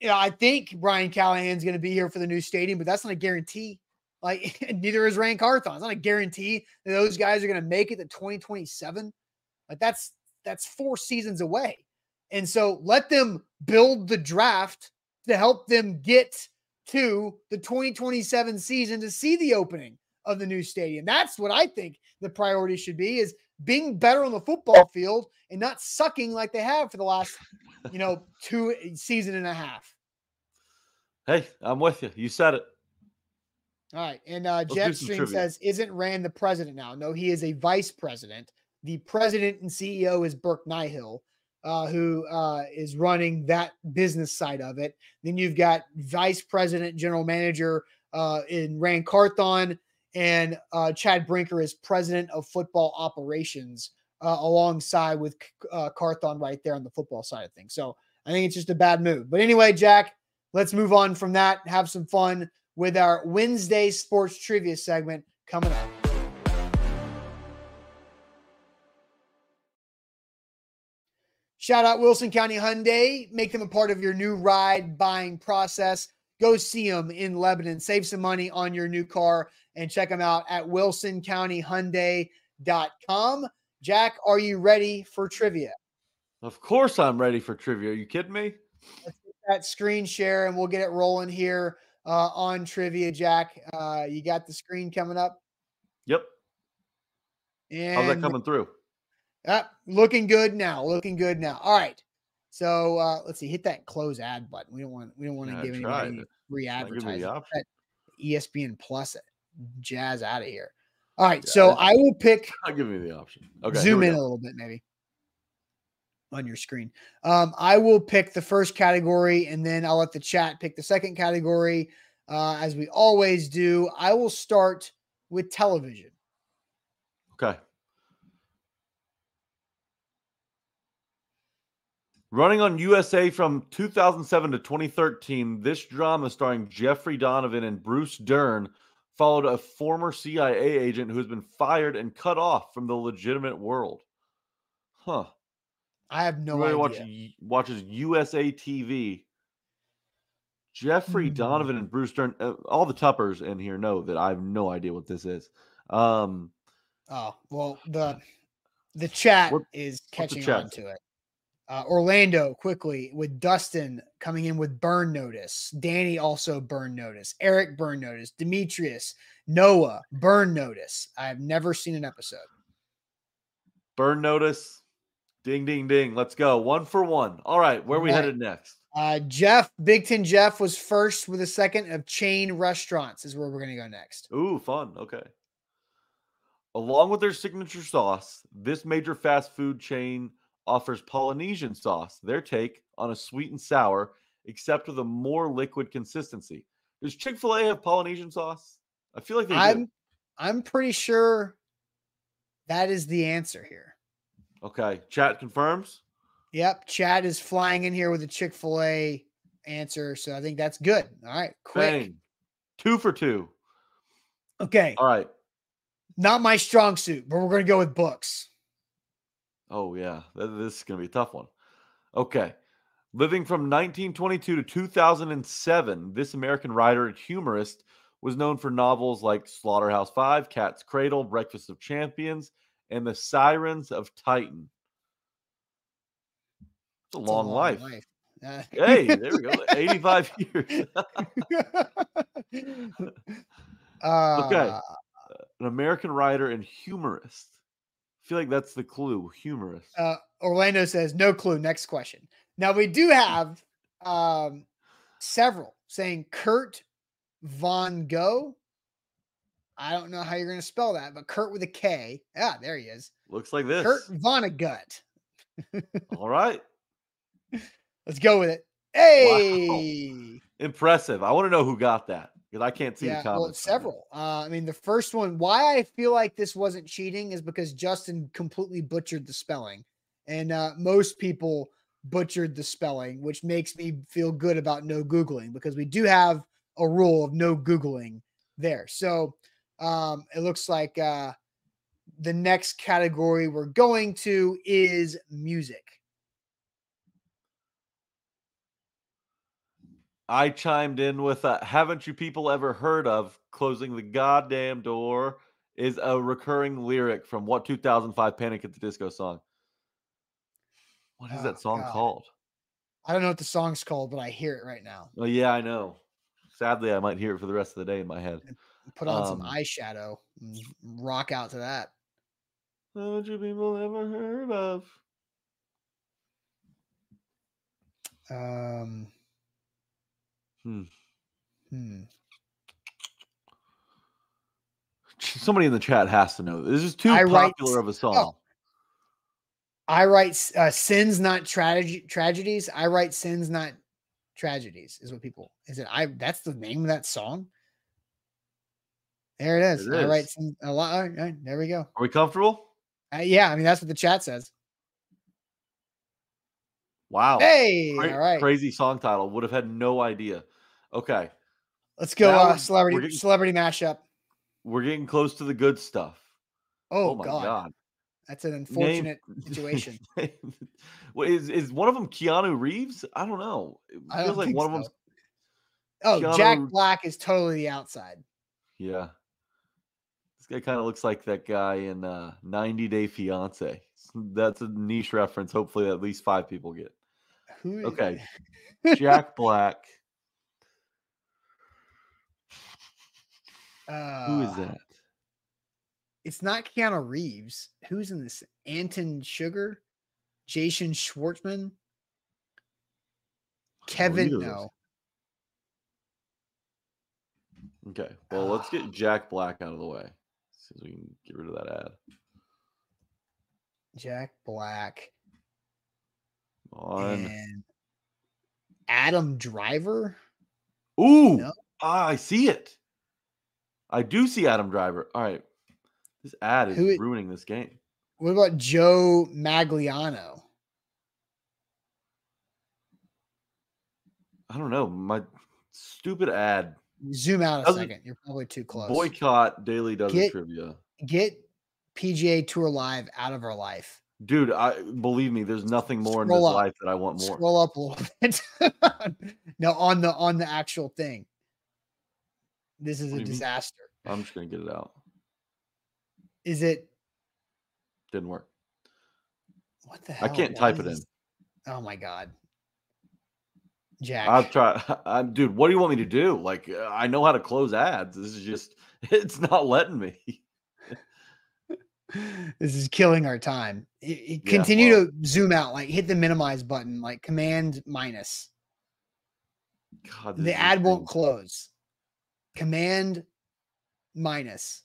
you know, I think Brian Callahan's going to be here for the new stadium, but that's not a guarantee. Like (laughs) neither is Ran Carthon. It's not a guarantee that those guys are going to make it to 2027. Like that's that's four seasons away. And so let them build the draft to help them get to the 2027 season to see the opening of the new stadium. That's what I think the priority should be is being better on the football field and not sucking like they have for the last, you know, two season and a half. Hey, I'm with you. You said it. All right. And uh, Jetstream says, isn't Ran the president now? No, he is a vice president. The president and CEO is Burke Nihill, uh, who uh, is running that business side of it. Then you've got vice president, general manager uh, in Ran Carthon, and uh, Chad Brinker is president of football operations uh, alongside with uh, Carthon right there on the football side of things. So I think it's just a bad move. But anyway, Jack, let's move on from that. Have some fun with our Wednesday sports trivia segment coming up. Shout out Wilson County Hyundai. Make them a part of your new ride buying process. Go see them in Lebanon. Save some money on your new car and check them out at wilsoncountyhyundai.com. Jack, are you ready for trivia? Of course, I'm ready for trivia. Are you kidding me? Let's get that screen share and we'll get it rolling here uh, on trivia. Jack, uh, you got the screen coming up. Yep. And How's that coming through? Uh, looking good now. Looking good now. All right. So uh, let's see. Hit that close ad button. We don't want. We don't want to yeah, give anybody free advertising. ESPN Plus jazz out of here. All right, yeah, so I will pick. (laughs) I'll give you the option. Okay, zoom in a little bit, maybe on your screen. Um, I will pick the first category, and then I'll let the chat pick the second category, uh, as we always do. I will start with television. Okay. Running on USA from 2007 to 2013, this drama starring Jeffrey Donovan and Bruce Dern followed a former CIA agent who has been fired and cut off from the legitimate world. Huh. I have no idea. Watch, watches USA TV. Jeffrey mm-hmm. Donovan and Bruce Dern. Uh, all the Tuppers in here know that I have no idea what this is. Um, oh well, the (sighs) the chat what, is catching on to it. Uh, Orlando quickly with Dustin coming in with burn notice. Danny also burn notice. Eric burn notice. Demetrius, Noah burn notice. I've never seen an episode. Burn notice. Ding, ding, ding. Let's go. One for one. All right. Where are we right. headed next? Uh, Jeff, Big Ten Jeff was first with a second of chain restaurants, is where we're going to go next. Ooh, fun. Okay. Along with their signature sauce, this major fast food chain offers Polynesian sauce, their take on a sweet and sour, except with a more liquid consistency. Does Chick fil A have Polynesian sauce? I feel like they I'm, do. I'm pretty sure that is the answer here. Okay. Chat confirms. Yep. Chad is flying in here with a Chick fil A answer. So I think that's good. All right. Quick. Bang. Two for two. Okay. All right. Not my strong suit, but we're going to go with books. Oh, yeah. This is going to be a tough one. Okay. Living from 1922 to 2007, this American writer and humorist was known for novels like Slaughterhouse Five, Cat's Cradle, Breakfast of Champions, and The Sirens of Titan. It's a, long, a long, life. life. Uh, (laughs) hey, there we go. 85 (laughs) years. (laughs) uh, okay. An American writer and humorist feel like that's the clue. Humorous. Uh, Orlando says, no clue. Next question. Now we do have um, several saying Kurt Von Go. I don't know how you're going to spell that, but Kurt with a K. Ah, there he is. Looks like this. Kurt Vonnegut. All right. (laughs) Let's go with it. Hey. Impressive. I want to know who got that because I can't see the Yeah, comments. well, several. Uh, I mean, the first one, why I feel like this wasn't cheating is because Justin completely butchered the spelling. And uh, most people butchered the spelling, which makes me feel good about no Googling because we do have a rule of no Googling there. So um, it looks like uh, the next category we're going to is music. I chimed in with a haven't you people ever heard of closing the goddamn door is a recurring lyric from what 2005 Panic at the Disco song. What is Oh, that song God. called? I don't know what the song's called, but I hear it right now. Oh yeah, I know. Sadly, I might hear it for the rest of the day in my head. Put on some Um, eyeshadow and rock out to that. Haven't you people ever heard of? Um, Hmm. hmm. Somebody in the chat has to know. This is too I write popular of a song. oh. I write uh, sins, not tragedy tragedies. I write sins, not tragedies. Is what people is it? I that's the name of that song. There it is. It I write sins, a lot. all right, there we go. Are we comfortable? Uh, yeah, I mean that's what the chat says. Wow. Hey, all right, Crazy song title. Would have had no idea. Okay. let's go. Uh, celebrity getting- celebrity mashup. We're getting close to the good stuff. Oh, my god. god. that's an Name- unfortunate (laughs) situation. (laughs) What is is one of them Keanu Reeves? I don't know. It I feels don't like one of them. Oh, Jack Black is totally the outside. yeah. This guy kind of looks like that guy in uh 90 Day Fiance. That's a niche reference. Hopefully at least five people get. Who? Okay. Jack Black. Who is Uh, that? It's not Keanu Reeves. Who's in this? Anton Sugar, Jason Schwartzman, Kevin. either of those. No, Okay. Well, let's get Jack Black out of the way. See if we can get rid of that ad. Jack Black On. and Adam Driver. Ooh, No. ah, I see it. I do see Adam Driver. All right. This ad is Who ruining this game. What about Joe Magliano? I don't know. My stupid ad. Zoom out a Doesn't- second. You're probably too close. Boycott Daily Dozen Get- Trivia. Get PGA Tour Live out of our life. Dude, I believe me, there's nothing more in this up. life that I want more. Scroll up a little (laughs) bit. no, on the on the actual thing. This is a you mean? disaster. I'm just gonna get it out. Is it Didn't work. what the hell? I can't Why type it in. Oh my god. Jack. I've tried. I'm, dude, what do you want me to do? Like, uh, I know how to close ads. This is just, (laughs) it's not letting me. (laughs) this is killing our time. I- I- Yeah, Continue well- to zoom out, like hit the minimize button, like command minus. God, The ad won't close. Command minus.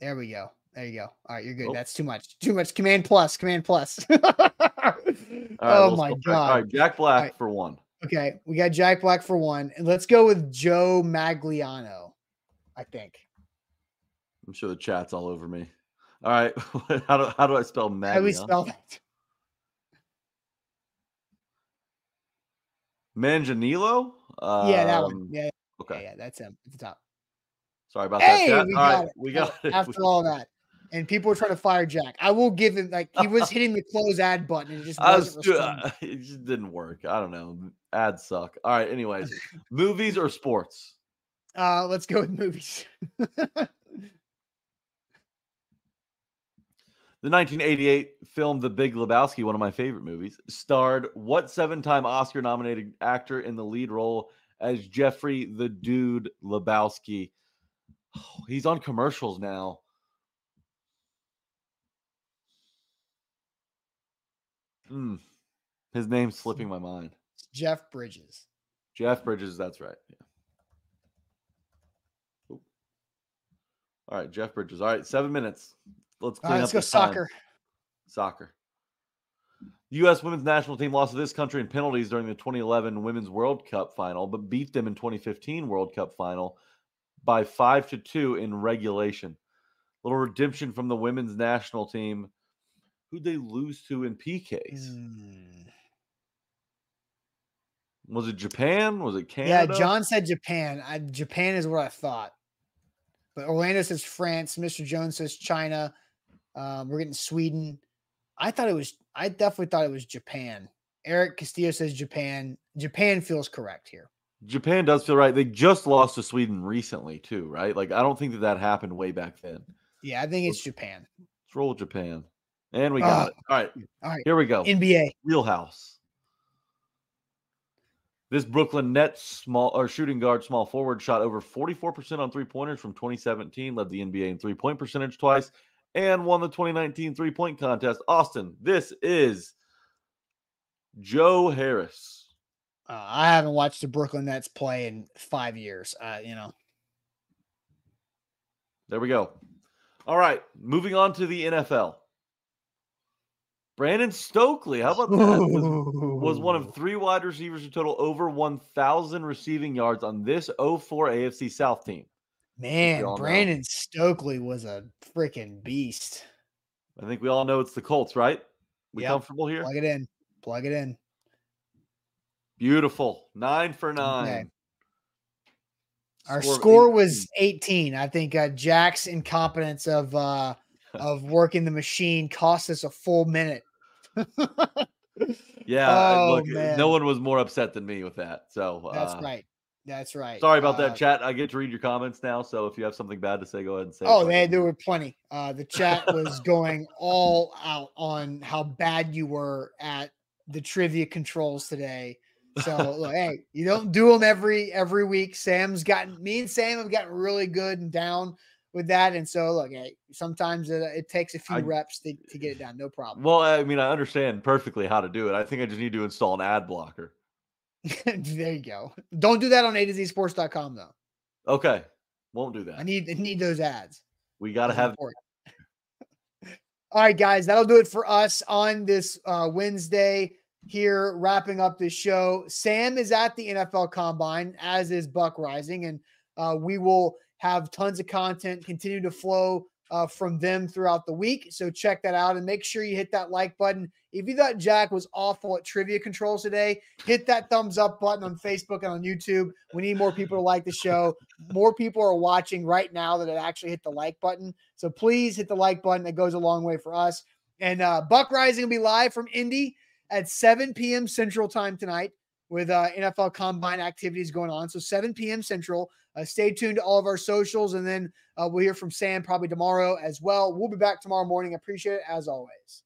There we go. There you go. All right, you're good. Oh. That's too much. Too much. Command plus. Command plus. (laughs) Right, oh my try- god. All right, Jack Black right. for one. Okay, we got Jack Black for one, and let's go with Joe Magliano. I think. I'm sure the chat's all over me. All right, (laughs) how do how do I spell Magna? How do we spell that? Manganiello? yeah, that one. Um, Yeah, yeah, Okay, yeah, that's him at the top. sorry about Hey, that. We all got right, it. we Yeah, got it. (laughs) After all that, and people were trying to fire Jack. I will give him like he was (laughs) hitting the close ad button and it just was, wasn't do- responding. (laughs) it just didn't work. I don't know. Ads suck. All right. Anyways, movies or sports? Uh, let's go with movies. The 1988 film The Big Lebowski, one of my favorite movies, starred what seven-time Oscar-nominated actor in the lead role as Jeffrey the Dude Lebowski? (sighs) he's on commercials now. Mm. His name's slipping my mind. Jeff Bridges. Jeff Bridges. That's right. Yeah. All right, Jeff Bridges. All right, seven minutes. Let's clean right, let's up go the time. soccer. Soccer. The U.S. women's national team lost to this country in penalties during the 2011 Women's World Cup final, but beat them in 2015 World Cup final by five to two in regulation. Little redemption from the women's national team. Who'd they lose to in PKs? Hmm. Was it Japan? Was it Canada? Yeah, John said Japan. I, Japan is what I thought. But Orlando says France. Mr. Jones says China. Um, we're getting Sweden. I thought it was. I definitely thought it was Japan. Eric Castillo says Japan. Japan feels correct here. Japan does feel right. They just lost to Sweden recently, too, right? Like, I don't think that that happened way back then. Yeah, I think it's Japan. Let's roll Japan. And we got Ah, it. All right. all right. Here we go. NBA. wheelhouse. This Brooklyn Nets small or shooting guard small forward shot over 44% on three pointers from 2017, led the NBA in three point percentage twice, and won the 2019 three point contest. Austin, this is Joe Harris. Uh, I haven't watched the Brooklyn Nets play in five years. Uh, you know, There we go. All right, moving on to the NFL. Brandon Stokley, how about that? Was, was one of (laughs) three wide receivers to total over 1,000 receiving yards on this 04 AFC South team. Man. all know. Brandon Stokley was a freaking beast. I think we all know it's the Colts, right? We Yep. comfortable here? Plug it in. Plug it in. Beautiful. Nine for nine. Our of score was 18. 18. I think uh, Jack's incompetence of uh (laughs) of working the machine cost us a full minute. (laughs) Yeah. Oh, look, no one was more upset than me with that. So That's uh, right. That's right. Sorry about Uh, that, chat. I get to read your comments now. So if you have something bad to say, go ahead and say. it. Oh, I there were plenty. Uh, the chat was going all out on how bad you were at the trivia controls today. So look, hey, you don't do them every every week. Sam's gotten me and Sam have gotten really good and down with that. And so look, hey, sometimes it, it takes a few I- reps to, to get it down. No problem. Well, I mean, I understand perfectly how to do it. I think I just need to install an ad blocker. (laughs) there you go. Don't do that on A to Z sports.com though. Okay. Won't do that. I need I need those ads. we got to That's have. (laughs) All right, guys, that'll do it for us on this uh, Wednesday here, wrapping up this show. Sam is at the NFL Combine, as is Buck Reising, and uh, we will have tons of content continue to flow uh, from them throughout the week. So check that out and make sure you hit that like button. If you thought Jack was awful at trivia controls today, hit that thumbs up button on Facebook and on YouTube. We need more people to like the show. More people are watching right now that actually hit the like button. So please hit the like button. That goes a long way for us. And uh, Buck Reising will be live from Indy at 7 p.m. Central Time tonight with uh, NFL Combine activities going on. So 7 p.m. Central. Uh, stay tuned to all of our socials, and then uh, we'll hear from Sam probably tomorrow as well. We'll be back tomorrow morning. Appreciate it as always.